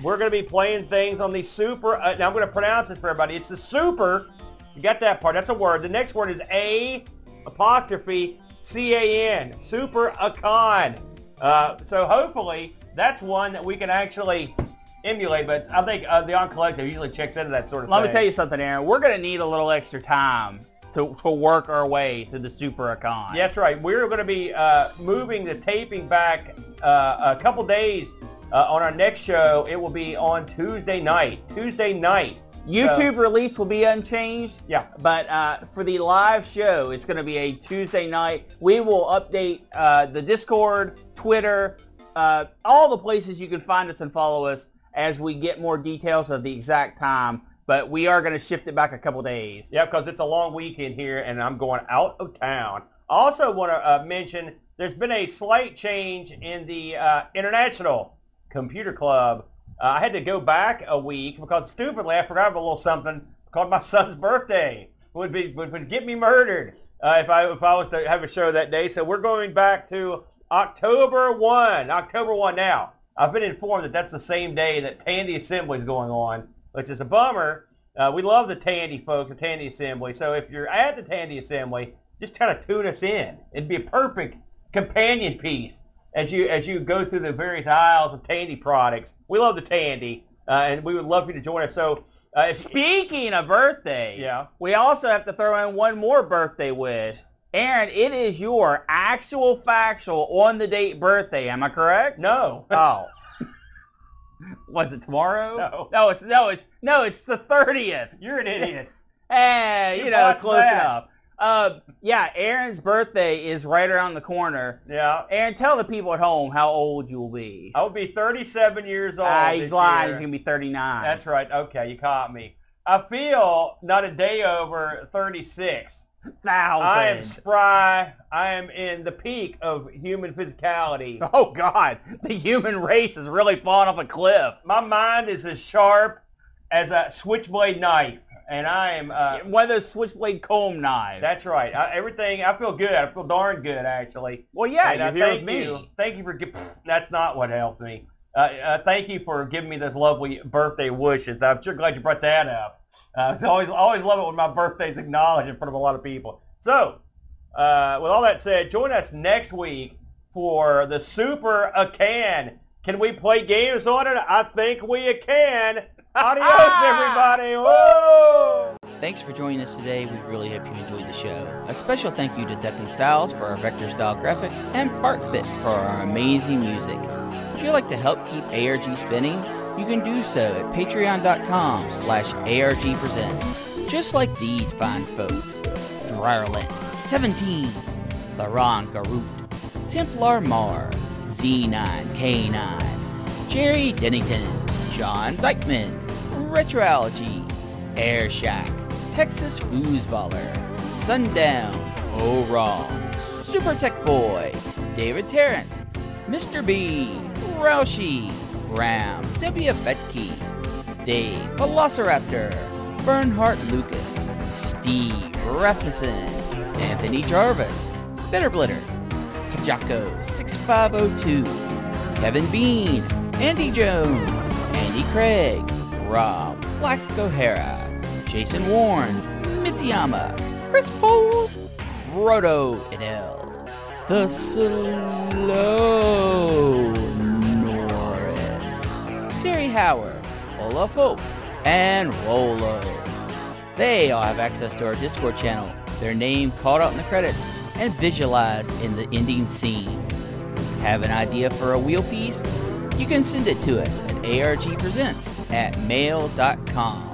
We're going to be playing things on the Super. Uh, now I'm going to pronounce this for everybody. It's the Super. You got that part. That's a word. The next word is A apostrophe C A N. Super A'Can. Uh, so hopefully that's one that we can actually emulate. But I think uh, the On Collective usually checks into that sort of let thing. me tell you something, Aaron. We're going to need a little extra time to, to work our way to the Super A'Can. That's right. We're going to be uh, moving the taping back uh, a couple days uh, on our next show. It will be on Tuesday night. Tuesday night. YouTube release will be unchanged. Yeah. But uh, for the live show, it's going to be a Tuesday night. We will update uh, the Discord, Twitter, uh, all the places you can find us and follow us as we get more details of the exact time. But we are going to shift it back a couple days. Yeah, because it's a long weekend here, and I'm going out of town. I also want to uh, mention there's been a slight change in the uh, International Computer Club Uh, I had to go back a week because stupidly I forgot a little something called my son's birthday. Would be would, would get me murdered uh, if I if I was to have a show that day. So we're going back to October one. October one now. I've been informed that that's the same day that Tandy Assembly is going on, which is a bummer. Uh, we love the Tandy folks, the Tandy Assembly. So if you're at the Tandy Assembly, just kind of tune us in. It'd be a perfect companion piece as you as you go through the various aisles of Tandy products. We love the Tandy, uh, and we would love for you to join us. So, uh, Speaking of birthdays, Yeah. we also have to throw in one more birthday wish. Aaron, it is your actual factual on the date birthday. Am I correct? no, Oh. Was it tomorrow? No. No, it's no, it's no, it's the thirtieth. you're an idiot. Hey, You you know, close that. enough. Uh, yeah, Aaron's birthday is right around the corner. Yeah, Aaron, tell the people at home how old you will be. I will be 37 years old. Ah, he's lying. year. He's gonna be thirty-nine. That's right. Okay, you caught me. I feel not a day over 36. Thousand. I am spry. I am in the peak of human physicality. Oh God, the human race has really fallen off a cliff. My mind is as sharp as a switchblade knife, and I am. Uh, One of those switchblade comb knives. That's right. I, everything. I feel good. I feel darn good, actually. well, yeah, And, here thank me. you. Thank you for. pfft, That's not what helped me. Uh, uh, thank you for giving me those lovely birthday wishes. I'm sure glad you brought that up. Uh, I always, always love it when my birthday's is acknowledged in front of a lot of people. So, uh, with all that said, join us next week for the Super A Can. Can we play games on it? I think we can. Adios, everybody. Whoa! Thanks for joining us today. We really hope you enjoyed the show. A special thank you to Declan Styles for our vector style graphics and Parkbit for our amazing music. Would you like to help keep ARG spinning? You can do so at patreon.com slash argpresents. Just like these fine folks. Dryrlet 17, Laron Garut, Templar Mar, Z9K9, Jerry Dennington, John Dykeman, Retroalgy, Air Shack, Texas Foosballer, Sundown, O Wrong, Super Tech Boy, David Terrence, Mr. B, Roushi, Ram, W. Vetke, Dave Velociraptor, Bernhardt Lucas, Steve Rasmussen, Anthony Jarvis, Bitterblitter, Pajako 6502, Kevin Bean, Andy Jones, Andy Craig, Rob Black O'Hara, Jason Warnes, Mitsuyama, Chris Foles, Frodo Idell, The Slow Howard, Olaf Hope, and Rolo. They all have access to our Discord channel, their name called out in the credits, and visualized in the ending scene. Have an idea for a wheel piece? You can send it to us at argpresents at mail.com.